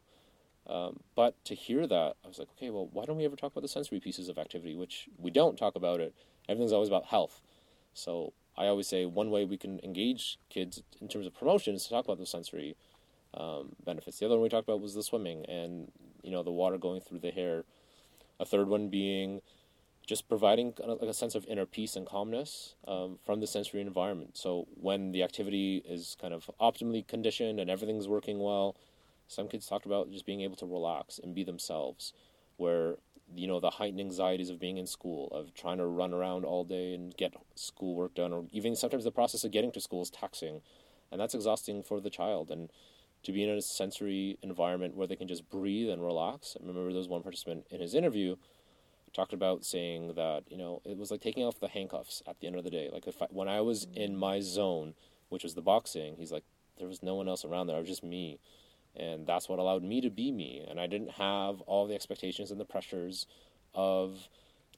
Um, but to hear that, I was like, okay, well, why don't we ever talk about the sensory pieces of activity, which we don't talk about it. Everything's always about health. So I always say one way we can engage kids in terms of promotion is to talk about the sensory um, benefits. The other one we talked about was the swimming and you know the water going through the hair. A third one being just providing like a sense of inner peace and calmness um, from the sensory environment. So when the activity is kind of optimally conditioned and everything's working well, some kids talked about just being able to relax and be themselves, where you know the heightened anxieties of being in school of trying to run around all day and get schoolwork done or even sometimes the process of getting to school is taxing and that's exhausting for the child and to be in a sensory environment where they can just breathe and relax i remember there was one participant in his interview talked about saying that you know it was like taking off the handcuffs at the end of the day. Like if I, when i was in my zone which was the boxing he's like there was no one else around there. I was just me. And that's what allowed me to be me. And i didn't have all the expectations and the pressures of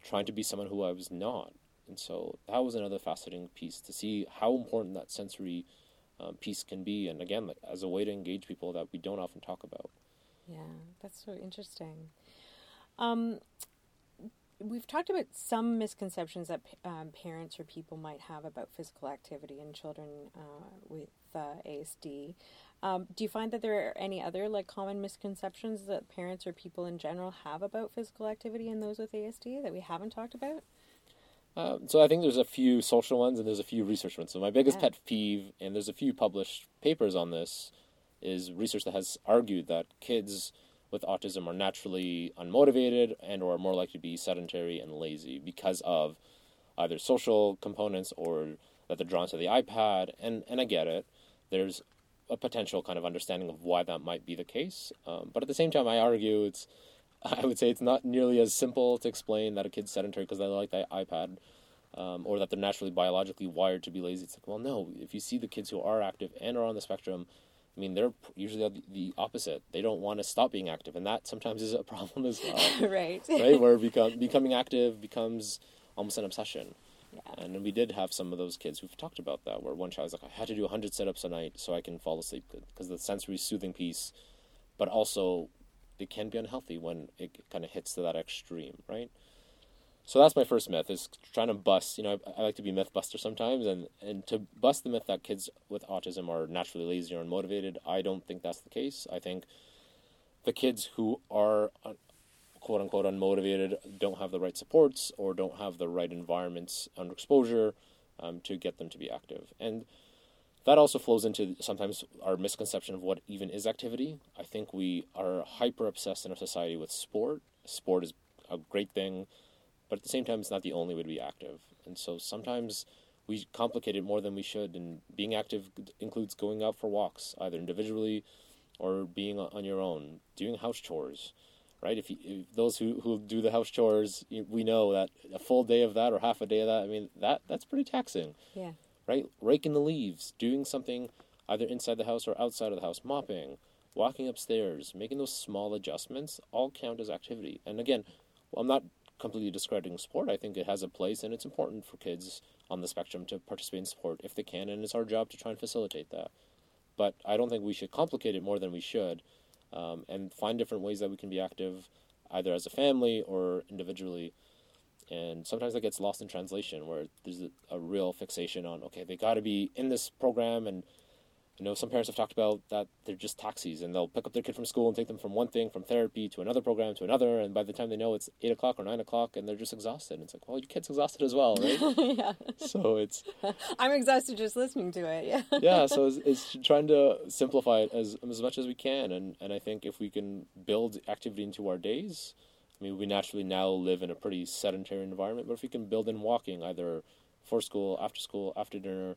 trying to be someone who i was not. And so that was another fascinating piece to see how important that sensory um, piece can be. And again like, as a way to engage people that we don't often talk about. Yeah that's so interesting. Um, we've talked about some misconceptions that um, parents or people might have about physical activity in children uh, with uh, ASD. Um, do you find that there are any other like common misconceptions that parents or people in general have about physical activity in those with ASD that we haven't talked about? Uh, so I think there's a few social ones and there's a few research ones. So my biggest yeah. pet peeve, and there's a few published papers on this, is research that has argued that kids with autism are naturally unmotivated and or more likely to be sedentary and lazy because of either social components or that they're drawn to the iPad. And and I get it. There's a potential kind of understanding of why that might be the case. Um, but at the same time, I argue it's, I would say it's not nearly as simple to explain that a kid's sedentary because they like that iPad. um, or that they're naturally biologically wired to be lazy. It's like, well, no. If you see the kids who are active and are on the spectrum, I mean, they're usually the, opposite. They don't want to stop being active, and that sometimes is a problem as well. right. right, where become, becoming active becomes almost an obsession. Yeah. And we did have some of those kids who've talked about that, where one child child's like, I had to do 100 sit ups a night so I can fall asleep because the sensory soothing piece, but also it can be unhealthy when it kind of hits to that extreme, right? So that's my first myth is trying to bust. You know, I, I, like to be myth buster sometimes, and and to bust the myth that kids with autism are naturally lazy or unmotivated. I don't think that's the case. I think the kids who are uh, quote unquote unmotivated don't have the right supports or don't have the right environments under exposure um, to get them to be active, and that also flows into sometimes our misconception of what even is activity. I think we are hyper obsessed in our society with sport. Sport is a great thing but at the same time, it's not the only way to be active. And so sometimes we complicate it more than we should. And being active includes going out for walks, either individually or being on your own, doing house chores. Right? If, you, if those who, who do the house chores, we know that a full day of that or half a day of that, I mean, that that's pretty taxing. Yeah. Right? Raking the leaves, doing something either inside the house or outside of the house, mopping, walking upstairs, making those small adjustments all count as activity. And again, I'm not completely discrediting sport. I think it has a place, and it's important for kids on the spectrum to participate in sport if they can, and it's our job to try and facilitate that. But I don't think we should complicate it more than we should, um, and find different ways that we can be active, either as a family or individually. And sometimes that gets lost in translation, where there's a, a real fixation on okay, they got to be in this program and I know some parents have talked about that they're just taxis and they'll pick up their kid from school and take them from one thing, from therapy to another program to another, and by the time they know it's eight o'clock or nine o'clock and they're just exhausted. And it's like, well, your kid's exhausted as well, right? yeah. So it's. I'm exhausted just listening to it. Yeah. yeah. So it's, it's, trying to simplify it as as much as we can, and and I think if we can build activity into our days, I mean, we naturally now live in a pretty sedentary environment, but if we can build in walking either for school, after school, after dinner.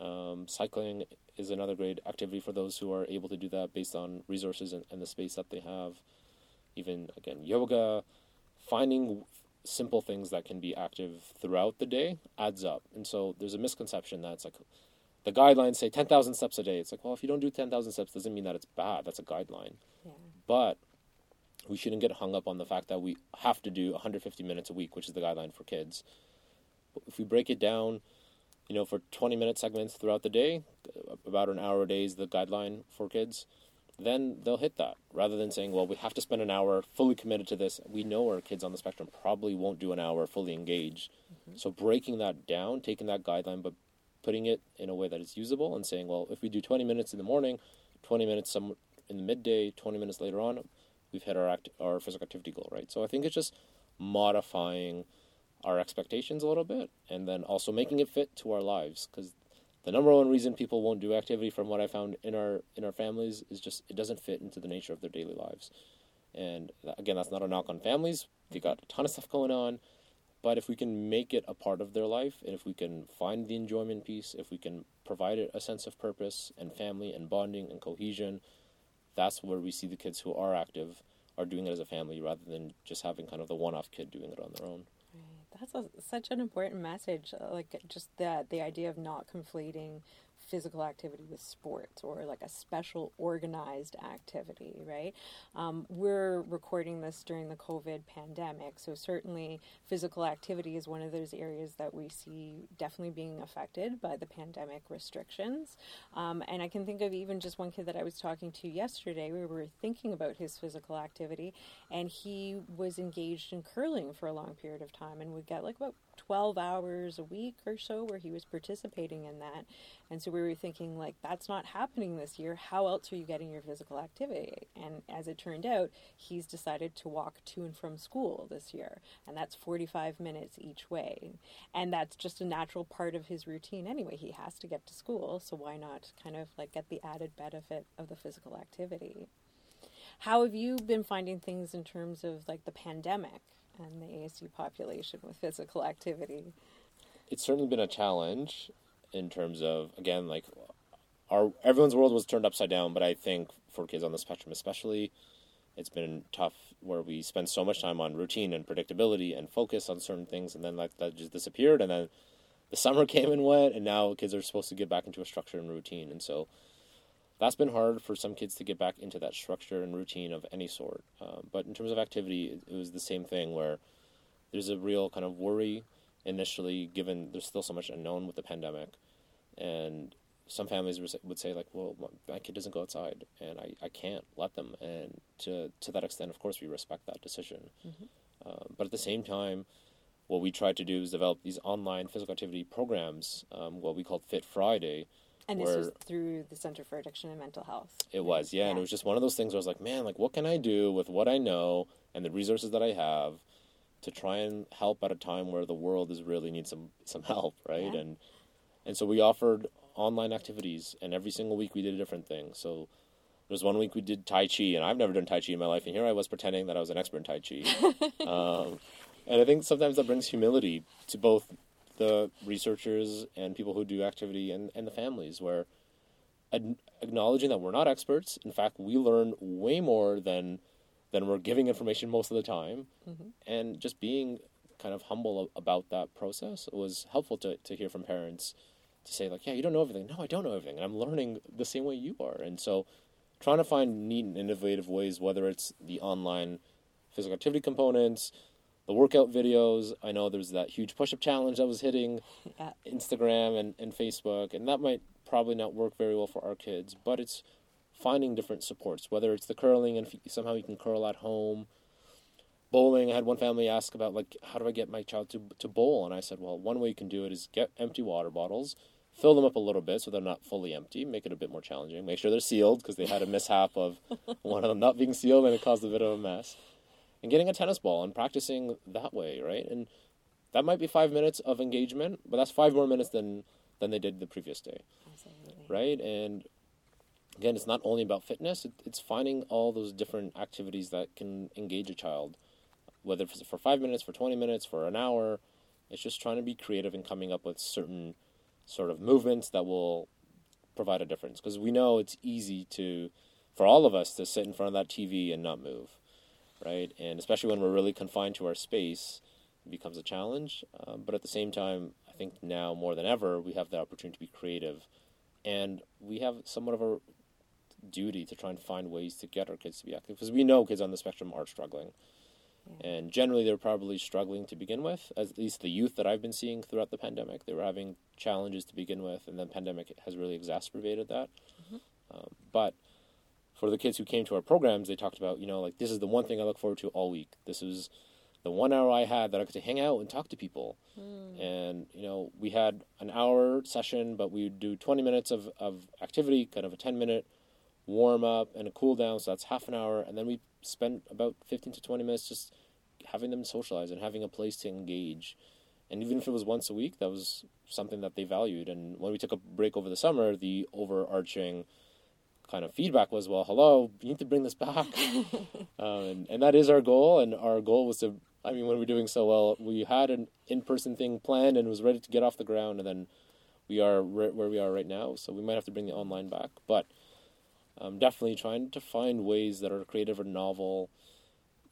Um, cycling is another great activity for those who are able to do that based on resources and, and the space that they have. Even again, yoga, finding simple things that can be active throughout the day adds up. And so there's a misconception that it's like the guidelines say 10,000 steps a day. It's like, well, if you don't do 10,000 steps, doesn't mean that it's bad. That's a guideline. Yeah. But we shouldn't get hung up on the fact that we have to do 150 minutes a week, which is the guideline for kids. But if we break it down, you know, for 20 minute segments throughout the day, about an hour a day is the guideline for kids, then they'll hit that. Rather than saying, well, we have to spend an hour fully committed to this. We know our kids on the spectrum probably won't do an hour fully engaged. Mm-hmm. So breaking that down, taking that guideline, but putting it in a way that is usable and saying, well, if we do 20 minutes in the morning, 20 minutes some in the midday, 20 minutes later on, we've hit our act, our physical activity goal, right? So I think it's just modifying our expectations a little bit and then also making it fit to our lives because the number one reason people won't do activity from what i found in our in our families is just it doesn't fit into the nature of their daily lives. And again that's not a knock on families. They got a ton of stuff going on. But if we can make it a part of their life and if we can find the enjoyment piece if we can provide it a sense of purpose and family and bonding and cohesion that's where we see the kids who are active are doing it as a family rather than just having kind of the one-off kid doing it on their own that's a, such an important message. Like just that the idea of not conflating physical activity with sports or like a special organized activity, right? Um, we're recording this during the COVID pandemic, so certainly physical activity is one of those areas that we see definitely being affected by the pandemic restrictions. Um, and I can think of even just one kid that I was talking to yesterday. We were thinking about his physical activity, and he was engaged in curling for a long period of time and would get like about 12 hours a week or so where he was participating in that. And so we were thinking, like, that's not happening this year. How else are you getting your physical activity? And as it turned out, he's decided to walk to and from school this year. And that's 45 minutes each way. And that's just a natural part of his routine anyway. He has to get to school. So why not kind of like get the added benefit of the physical activity? How have you been finding things in terms of like the pandemic? And the ASD population with physical activity? It's certainly been a challenge in terms of again like our everyone's world was turned upside down, but I think for kids on the spectrum especially, It's been tough where we spend so much time on routine and predictability and focus on certain things, and then like that just disappeared, and then the summer came and went, and now kids are supposed to get back into a structure and routine, and so that's been hard for some kids to get back into that structure and routine of any sort. Um, but in terms of activity, it, it was the same thing where there's a real kind of worry initially, given there's still so much unknown with the pandemic, and some families would say like, well, my kid doesn't go outside, and I, I can't let them, and to to that extent, of course, we respect that decision. Mm-hmm. Um, but at the same time, what we tried to do is develop these online physical activity programs, um, what we called Fit Friday. And this was through the Center for Addiction and Mental Health. It was, yeah, yeah, and it was just one of those things where I was like, man, like, what can I do with what I know and the resources that I have to try and help at a time where the world is really needs some some help, right? Yeah. And and so we offered online activities, and every single week we did a different thing. So there was one week we did Tai Chi, and I've never done Tai Chi in my life, and here I was pretending that I was an expert in Tai Chi. um, and I think sometimes that brings humility to both the researchers and people who do activity and, and the families, where ad- acknowledging that we're not experts. In fact, we learn way more than than we're giving information most of the time, mm-hmm. and just being kind of humble about that process was helpful to, to hear from parents to say like, yeah, you don't know everything. No, I don't know everything, and I'm learning the same way you are. And so, trying to find neat and innovative ways, whether it's the online physical activity components, the workout videos. I know there's that huge push-up challenge that was hitting yeah. Instagram and, and Facebook, and that might probably not work very well for our kids. But it's finding different supports, whether it's the curling and somehow you can curl at home. Bowling. I had one family ask about like how do I get my child to to bowl, and I said, well, one way you can do it is get empty water bottles fill them up a little bit so they're not fully empty, make it a bit more challenging. Make sure they're sealed because they had a mishap of one of them not being sealed and it caused a bit of a mess. And getting a tennis ball and practicing that way, right? And that might be five minutes of engagement, but that's five more minutes than than they did the previous day, Absolutely. right? And again, it's not only about fitness; it, it's finding all those different activities that can engage a child, whether it's for five minutes, for twenty minutes, for an hour. It's just trying to be creative and coming up with certain sort of movements that will provide a difference because we know it's easy to for all of us to sit in front of that TV and not move, right? And especially when we're really confined to our space, it becomes a challenge. Um, but at the same time, I think now more than ever, we have the opportunity to be creative, and we have somewhat of a duty to try and find ways to get our kids to be active because we know kids on the spectrum are struggling. And generally, they're probably struggling to begin with. At least the youth that I've been seeing throughout the pandemic, they were having challenges to begin with, and the pandemic has really exacerbated that. Mm-hmm. Um, but for the kids who came to our programs, they talked about, you know, like this is the one thing I look forward to all week. This is the one hour I had that I could to hang out and talk to people. Mm. And, you know, we had an hour session, but we would do 20 minutes of, of activity, kind of a 10 minute warm up and a cool down. So that's half an hour. And then we spent about 15 to 20 minutes just having them socialize and having a place to engage. And even if it was once a week, that was something that they valued. And when we took a break over the summer, the overarching kind of feedback was, well, hello, you need to bring this back. um, and, and that is our goal. And our goal was to, I mean, when we're doing so well, we had an in person thing planned and was ready to get off the ground. And then we are re- where we are right now. So we might have to bring the online back. But um, definitely trying to find ways that are creative or novel.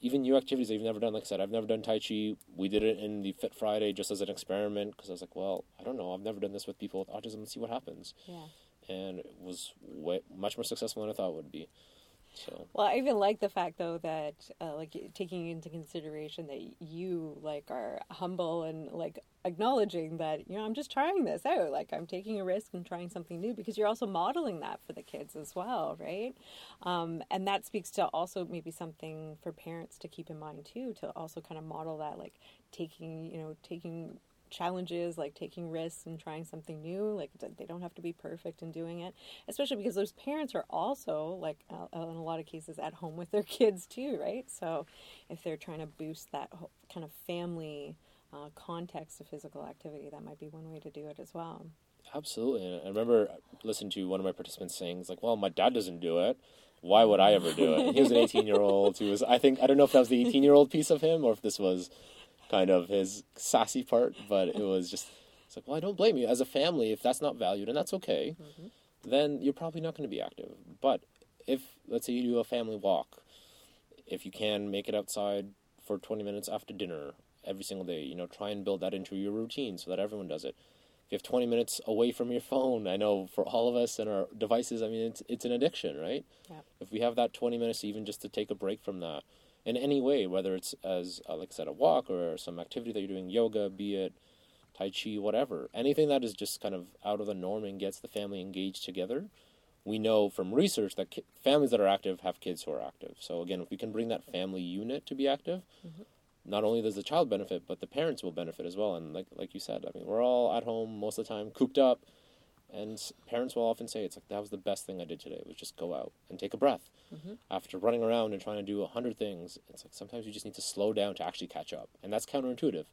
Even new activities I've never done. Like I said, I've never done Tai Chi. We did it in the Fit Friday just as an experiment because I was like, well, I don't know. I've never done this with people with autism. Let's see what happens. Yeah. And it was way, much more successful than I thought it would be. So. Well, I even like the fact though that uh, like taking into consideration that you like are humble and like acknowledging that you know I'm just trying this out, like I'm taking a risk and trying something new because you're also modeling that for the kids as well, right? Um, and that speaks to also maybe something for parents to keep in mind too, to also kind of model that like taking you know taking challenges like taking risks and trying something new like they don't have to be perfect in doing it especially because those parents are also like uh, in a lot of cases at home with their kids too right? So if they're trying to boost that kind of family uh, context of physical activity that might be one way to do it as well. Absolutely i remember listening to one of my participants saying it's like well my dad doesn't do it. Why would i ever do it? And he was an 18 year old who was i think i don't know if that was the 18 year old piece of him or if this was kind of his sassy part, but it was just it's like, well, I don't blame you. As a family, if that's not valued, and that's okay, mm-hmm. then you're probably not going to be active. But if let's say you do a family walk, if you can make it outside for 20 minutes after dinner every single day you know try and build that into your routine so that everyone does it if you have 20 minutes away from your phone i know for all of us and our devices i mean it's it's an addiction right Yeah. if we have that 20 minutes even just to take a break from that in any way whether it's as uh, like i said a walk or some activity that you're doing yoga be it tai chi whatever anything that is just kind of out of the norm and gets the family engaged together we know from research that ki- families that are active have kids who are active so again if we can bring that family unit to be active not only does the child benefit, but the parents will benefit as well. And like like you said, I mean, we're all at home most of the time, cooped up, and parents will often say, "It's like that was the best thing I did today. Was just go out and take a breath." Mm-hmm. After running around and trying to do a hundred things, it's like sometimes you just need to slow down to actually catch up, and that's counterintuitive,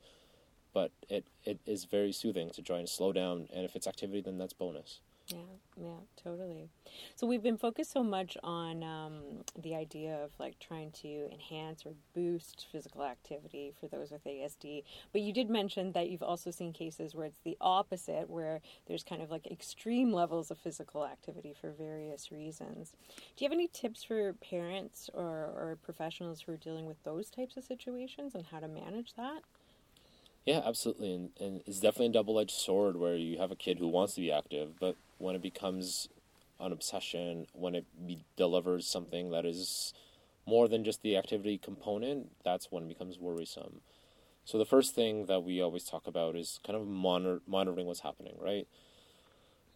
but it it is very soothing to try and slow down. And if it's activity, then that's bonus. Yeah, yeah, totally. So we've been focused so much on um, the idea of like trying to enhance or boost physical activity for those with ASD. But you did mention that you've also seen cases where it's the opposite, where there's kind of like extreme levels of physical activity for various reasons. Do you have any tips for parents or, or professionals who are dealing with those types of situations and how to manage that? Yeah, absolutely, and, and it's definitely a double-edged sword where you have a kid who wants to be active, but when it becomes an obsession, when it be, delivers something that is more than just the activity component, that's when it becomes worrisome. So the first thing that we always talk about is kind of monitor, monitoring what's happening, right?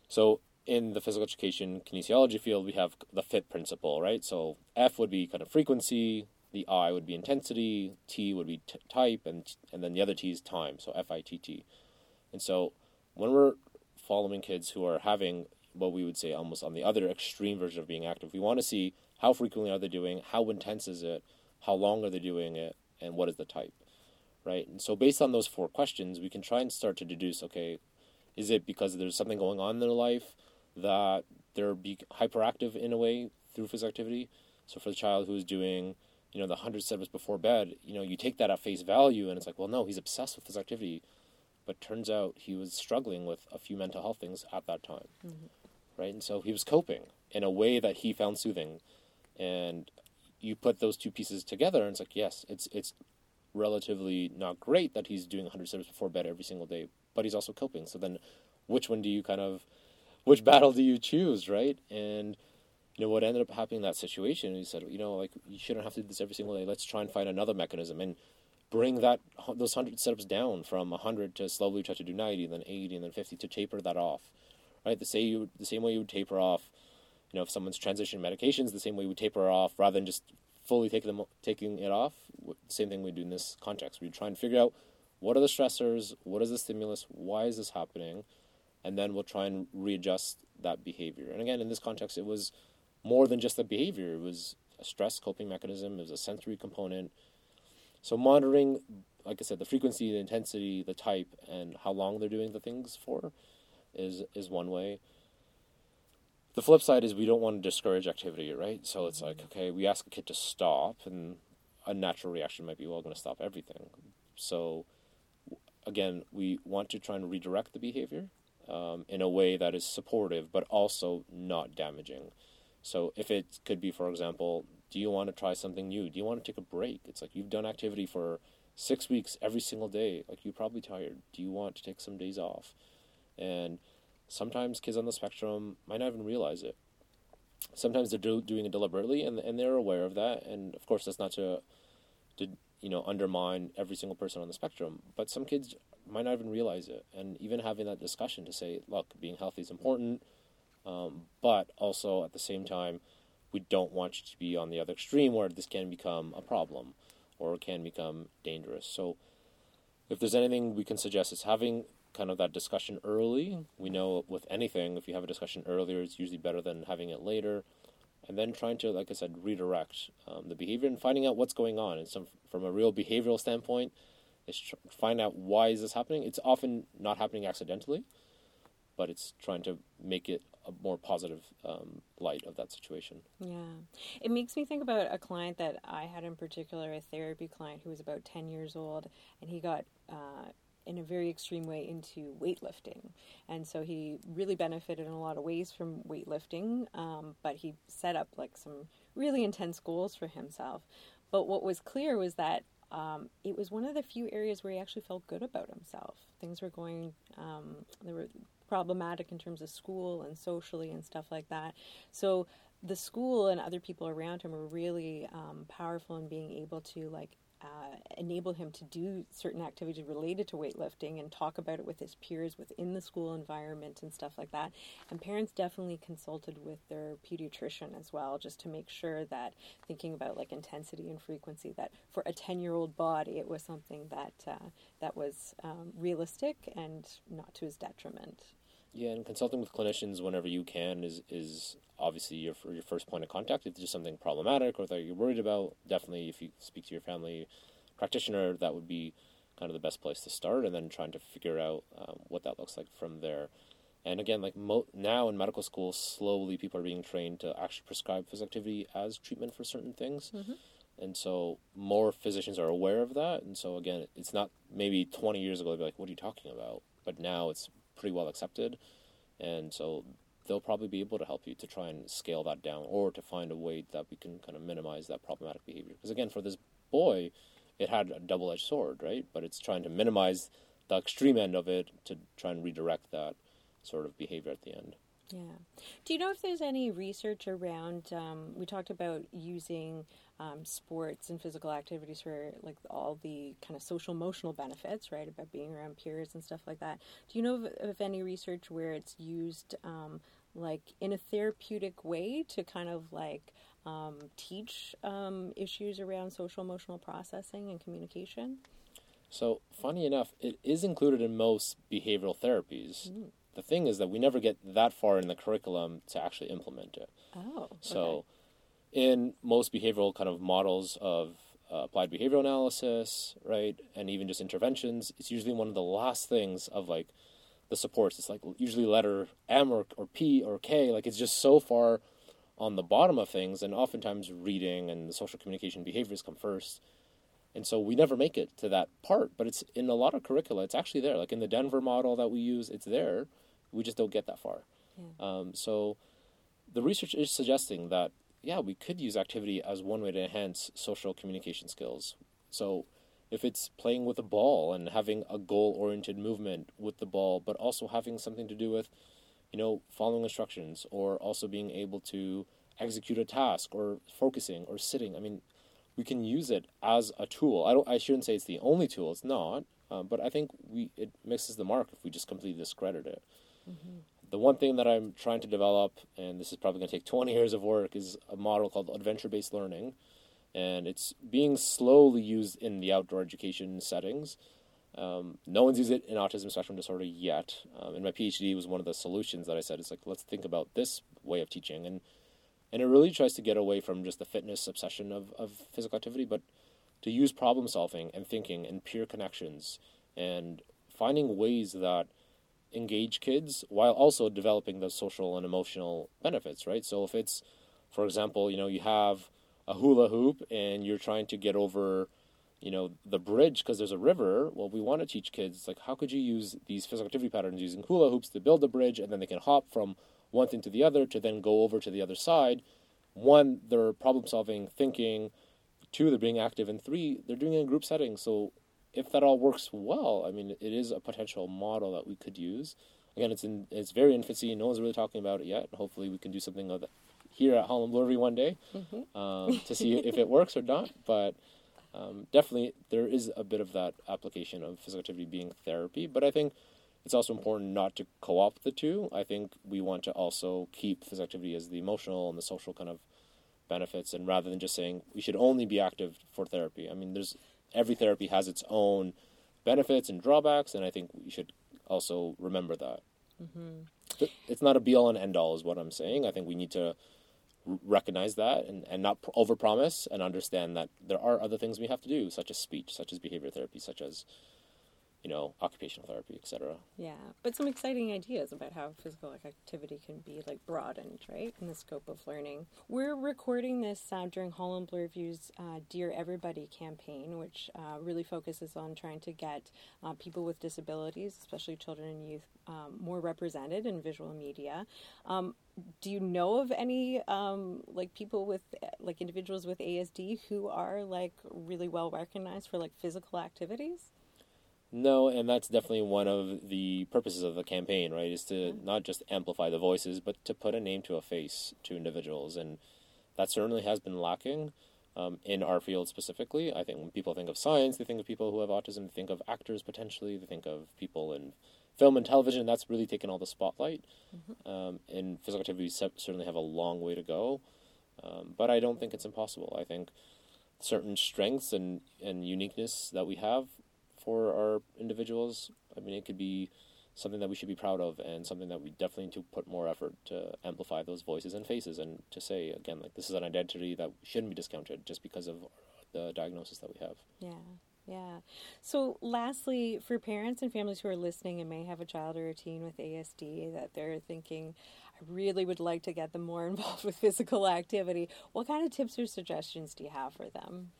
So in the physical education kinesiology field, we have the FIT principle, right? So F would be kind of frequency, the I would be intensity, T would be t- type, and and then the other T is time. So F I T T. And so when we're following kids who are having what we would say almost on the other extreme version of being active, we want to see how frequently are they doing, how intense is it, how long are they doing it, and what is the type, right? And so based on those four questions, we can try and start to deduce, okay, is it because there's something going on in their life that they're be hyperactive in a way through physical activity? So for the child who's doing, you know, the hundred steps before bed, you know, you take that at face value, and it's like, well, no, he's obsessed with this activity, but turns out he was struggling with a few mental health things at that time, mm-hmm. right? And so he was coping in a way that he found soothing, and you put those two pieces together, and it's like, yes, it's it's relatively not great that he's doing 100 steps before bed every single day, but he's also coping. So then, which one do you kind of, which battle do you choose, right? And you know what ended up happening in that situation? He said, you know, like you shouldn't have to do this every single day. Let's try and find another mechanism and bring that those hundred steps down from hundred to slowly try to do ninety, then eighty, and then fifty to taper that off, right? The same you the same way you would taper off, you know, if someone's transition medications, the same way we would taper off rather than just fully taking them taking it off. Same thing we do in this context. We try and figure out what are the stressors, what is the stimulus, why is this happening, and then we'll try and readjust that behavior. And again, in this context, it was more than just the behavior. It was a stress coping mechanism. It was a sensory component. So monitoring, like I said, the frequency, the intensity, the type, and how long they're doing the things for, is is one way. The flip side is we don't want to discourage activity, right? So it's like, okay, we ask a kid to stop, and a natural reaction might be, well, I'm going to stop everything. So again, we want to try and redirect the behavior um, in a way that is supportive, but also not damaging. So if it could be, for example, do you want to try something new? Do you want to take a break? It's like you've done activity for six weeks every single day. Like you're probably tired. Do you want to take some days off? And sometimes kids on the spectrum might not even realize it. Sometimes they're do, doing it deliberately, and and they're aware of that. And of course, that's not to to you know undermine every single person on the spectrum. But some kids might not even realize it. And even having that discussion to say, look, being healthy is important, um, but also at the same time, we don't want you to be on the other extreme where this can become a problem or can become dangerous. So, if there's anything we can suggest, is having kind of that discussion early. We know with anything, if you have a discussion earlier, it's usually better than having it later. And then trying to, like I said, redirect um, the behavior and finding out what's going on. And some, from a real behavioral standpoint, is tr- find out why is this happening. It's often not happening accidentally, but it's trying to make it a more positive um, light of that situation. Yeah. It makes me think about a client that I had in particular, a therapy client who was about 10 years old, and he got, uh, in a very extreme way, into weightlifting. And so he really benefited in a lot of ways from weightlifting, um, but he set up like some really intense goals for himself. but what was clear was that um, it was one of the few areas where he actually felt good about himself. Things were going, um, they were problematic in terms of school and socially and stuff like that. So the school and other people around him were really um, powerful in being able to like uh, enable him to do certain activities related to weightlifting and talk about it with his peers within the school environment and stuff like that. And parents definitely consulted with their pediatrician as well, just to make sure that thinking about like intensity and frequency, that for a ten-year-old body, it was something that uh, that was um, realistic and not to his detriment. Yeah, and consulting with clinicians whenever you can is is obviously your your first point of contact. If there's something problematic or that you're worried about, definitely if you speak to your family practitioner, that would be kind of the best place to start, and then trying to figure out um, what that looks like from there. And again, like mo- now in medical school, slowly people are being trained to actually prescribe physical activity as treatment for certain things. Mm-hmm. And so more physicians are aware of that. And so again, it's not maybe 20 years ago, they'd be like, what are you talking about? But now it's pretty well accepted. And so they'll probably be able to help you to try and scale that down or to find a way that we can kind of minimize that problematic behavior. Because again, for this boy, it had a double edged sword, right? But it's trying to minimize the extreme end of it to try and redirect that sort of behavior at the end. Yeah. Do you know if there's any research around? Um, we talked about using um, sports and physical activities for like all the kind of social emotional benefits, right? About being around peers and stuff like that. Do you know of, of any research where it's used um, like in a therapeutic way to kind of like um, teach um, issues around social emotional processing and communication? So, funny enough, it is included in most behavioral therapies. Mm. The thing is that we never get that far in the curriculum to actually implement it. Oh. Okay. In most behavioral kind of models of uh, applied behavioral analysis, right, and even just interventions, it's usually one of the last things of like the supports. It's like usually letter M or, or P or K. Like it's just so far on the bottom of things, and oftentimes reading and the social communication behaviors come first. And so we never make it to that part, but it's in a lot of curricula. It's actually there. Like in the Denver model that we use, it's there. We just don't get that far. Yeah. Um, so the research is suggesting that yeah, we could use activity as one way to enhance social communication skills. So if it's playing with a ball and having a goal oriented movement with the ball, but also having something to do with, you know, following instructions or also being able to execute a task or focusing or sitting. I mean, we can use it as a tool. I don't. I shouldn't say it's the only tool. It's not. Um, but I think we it misses the mark if we just completely discredit it. Mm-hmm. The one thing that I'm trying to develop, and this is probably going to take 20 years of work, is a model called adventure based learning and it's being slowly used in the outdoor education settings. Um, no one's used it in autism spectrum disorder yet. Um, and my PhD was one of the solutions that I said, it's like, let's think about this way of teaching. And, and it really tries to get away from just the fitness obsession of, of physical activity, but to use problem solving and thinking and peer connections and finding ways that engage kids while also developing those social and emotional benefits, right? So if it's, for example, you know, you have a hula hoop and you're trying to get over you know the bridge because there's a river well we want to teach kids like how could you use these physical activity patterns using hula hoops to build the bridge and then they can hop from one thing to the other to then go over to the other side? One they're problem solving thinking. Two they're being active. And three they're doing it in group settings. So if that all works well i mean it is a potential model that we could use again it's in it's very infancy no one's really talking about it yet hopefully we can do something of that here at Holland Bloorview one day mm-hmm. um, to see if it works or not. But um, definitely, there is a bit of that application of physical activity being therapy. But I think it's also important not to co opt the two. I think we want to also keep physical activity as the emotional and the social kind of benefits, and rather than just saying we should only be active for therapy. I mean, there's every therapy has its own benefits and drawbacks, and I think we should also remember that. Mm-hmm. It's not a be all and end all, is what I'm saying. I think we need to recognize that and, and not overpromise and understand that there are other things we have to do, such as speech, such as behavior therapy, such as you know, occupational therapy, etc. Yeah, but some exciting ideas about how physical activity can be like broadened, right, in the scope of learning. We're recording this uh, during Holland Bloorview's uh, Dear Everybody campaign, which uh, really focuses on trying to get uh, people with disabilities, especially children and youth, um, more represented in visual media. Um, do you know of any um, like people with like individuals with ASD who are like really well recognized for like physical activities? No, and that's definitely one of the purposes of the campaign, right? Is to mm-hmm. not just amplify the voices, but to put a name to a face to individuals, and that certainly has been lacking um, in our field specifically. I think when people think of science, they think of people who have autism. They think of actors potentially. They think of people in film and television. That's really taken all the spotlight. Mm-hmm. Um, and physical activities certainly have a long way to go, um, but I don't think it's impossible. I think certain strengths and, and uniqueness that we have for our individuals. I mean, it could be something that we should be proud of and something that we definitely need to put more effort to amplify those voices and faces and to say again like this is an identity that shouldn't be discounted just because of the diagnosis that we have. Yeah. Yeah. So lastly for parents and families who are listening and may have a child or a teen with asd that they're thinking i really would like to get them more involved with physical activity what kind of tips or suggestions do you have for them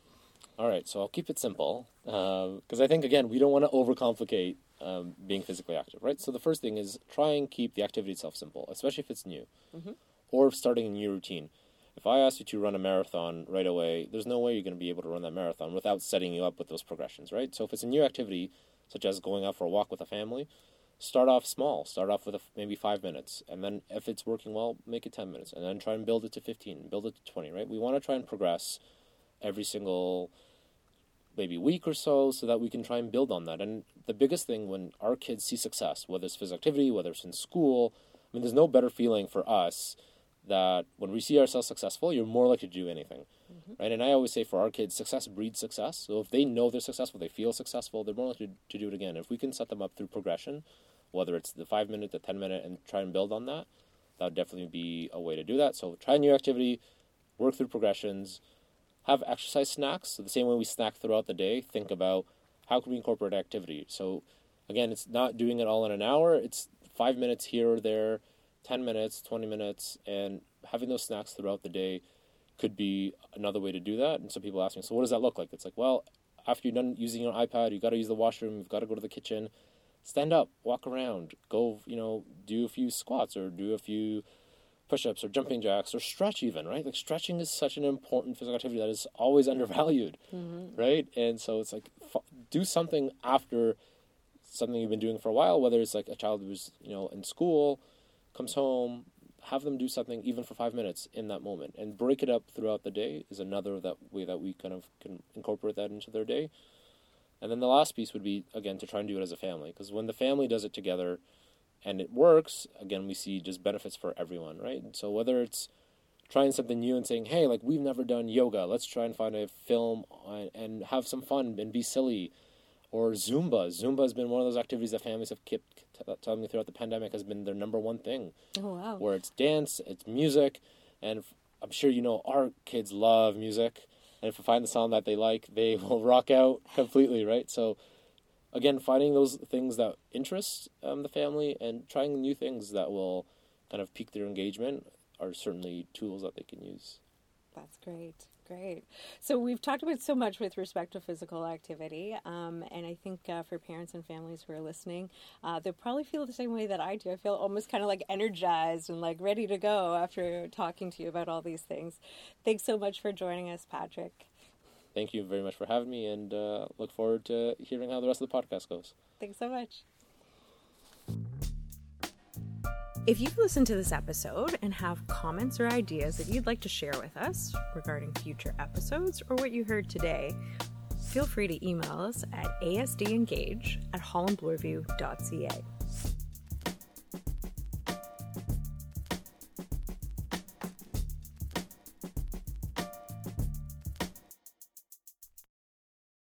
all right, so I'll keep it simple because uh, I think again we don't want to overcomplicate um, being physically active, right? So the first thing is try and keep the activity itself simple, especially if it's new mm-hmm. or starting a new routine. If I ask you to run a marathon right away, there's no way you're going to be able to run that marathon without setting you up with those progressions, right? So if it's a new activity, such as going out for a walk with a family, start off small. Start off with a, maybe five minutes, and then if it's working well, make it ten minutes, and then try and build it to fifteen, build it to twenty, right? We want to try and progress every single maybe week or so so that we can try and build on that. And the biggest thing when our kids see success, whether it's physical activity, whether it's in school, I mean, there's no better feeling for us that when we see ourselves successful, you're more likely to do anything, mm-hmm. right? And I always say for our kids, success breeds success. So if they know they're successful, they feel successful, they're more likely to do it again. If we can set them up through progression, whether it's the five minute, the ten minute, and try and build on that, that would definitely be a way to do that. So try a new activity, work through progressions, have exercise snacks. So the same way we snack throughout the day, think about how can we incorporate activity. So again, it's not doing it all in an hour. It's five minutes here or there, ten minutes, twenty minutes, and having those snacks throughout the day could be another way to do that. And so people ask me, so what does that look like? It's like, well, after you're done using your iPad, you got to use the washroom, you've got to go to the kitchen, stand up, walk around, go, you know, do a few squats or do a few push-ups or jumping jacks or stretch even right? Like stretching is such an important physical activity that is always undervalued mm-hmm. right? And so it's like f- do something after something you've been doing for a while whether it's like a child who's you know in school comes home have them do something even for five minutes in that moment and break it up throughout the day is another that way that we kind of can incorporate that into their day. And then the last piece would be again to try and do it as a family because when the family does it together and it works, again, we see just benefits for everyone, right? So whether it's trying something new and saying, hey, like we've never done yoga, let's try and find a film and have some fun and be silly. Or Zumba. Zumba has been one of those activities that families have kept telling me throughout the pandemic has been their number one thing. Oh, wow. Where it's dance, it's music, and I'm sure you know our kids love music. And if we find the song that they like, they will rock out completely, right? So again, finding those things that interest um, the family and trying new things that will kind of pique their engagement are certainly tools that they can use. That's great. Great. So we've talked about so much with respect to physical activity, um, and I think uh, for parents and families who are listening, uh, they'll probably feel the same way that I do. I feel almost kind of like energized and like ready to go after talking to you about all these things. Thanks so much for joining us, Patrick thank you very much for having me and uh, look forward to hearing how the rest of the podcast goes. Thanks so much. If you've listened to this episode and have comments or ideas that you'd like to share with us regarding future episodes or what you heard today, feel free to email us at asdengage at hollandbloorview.ca.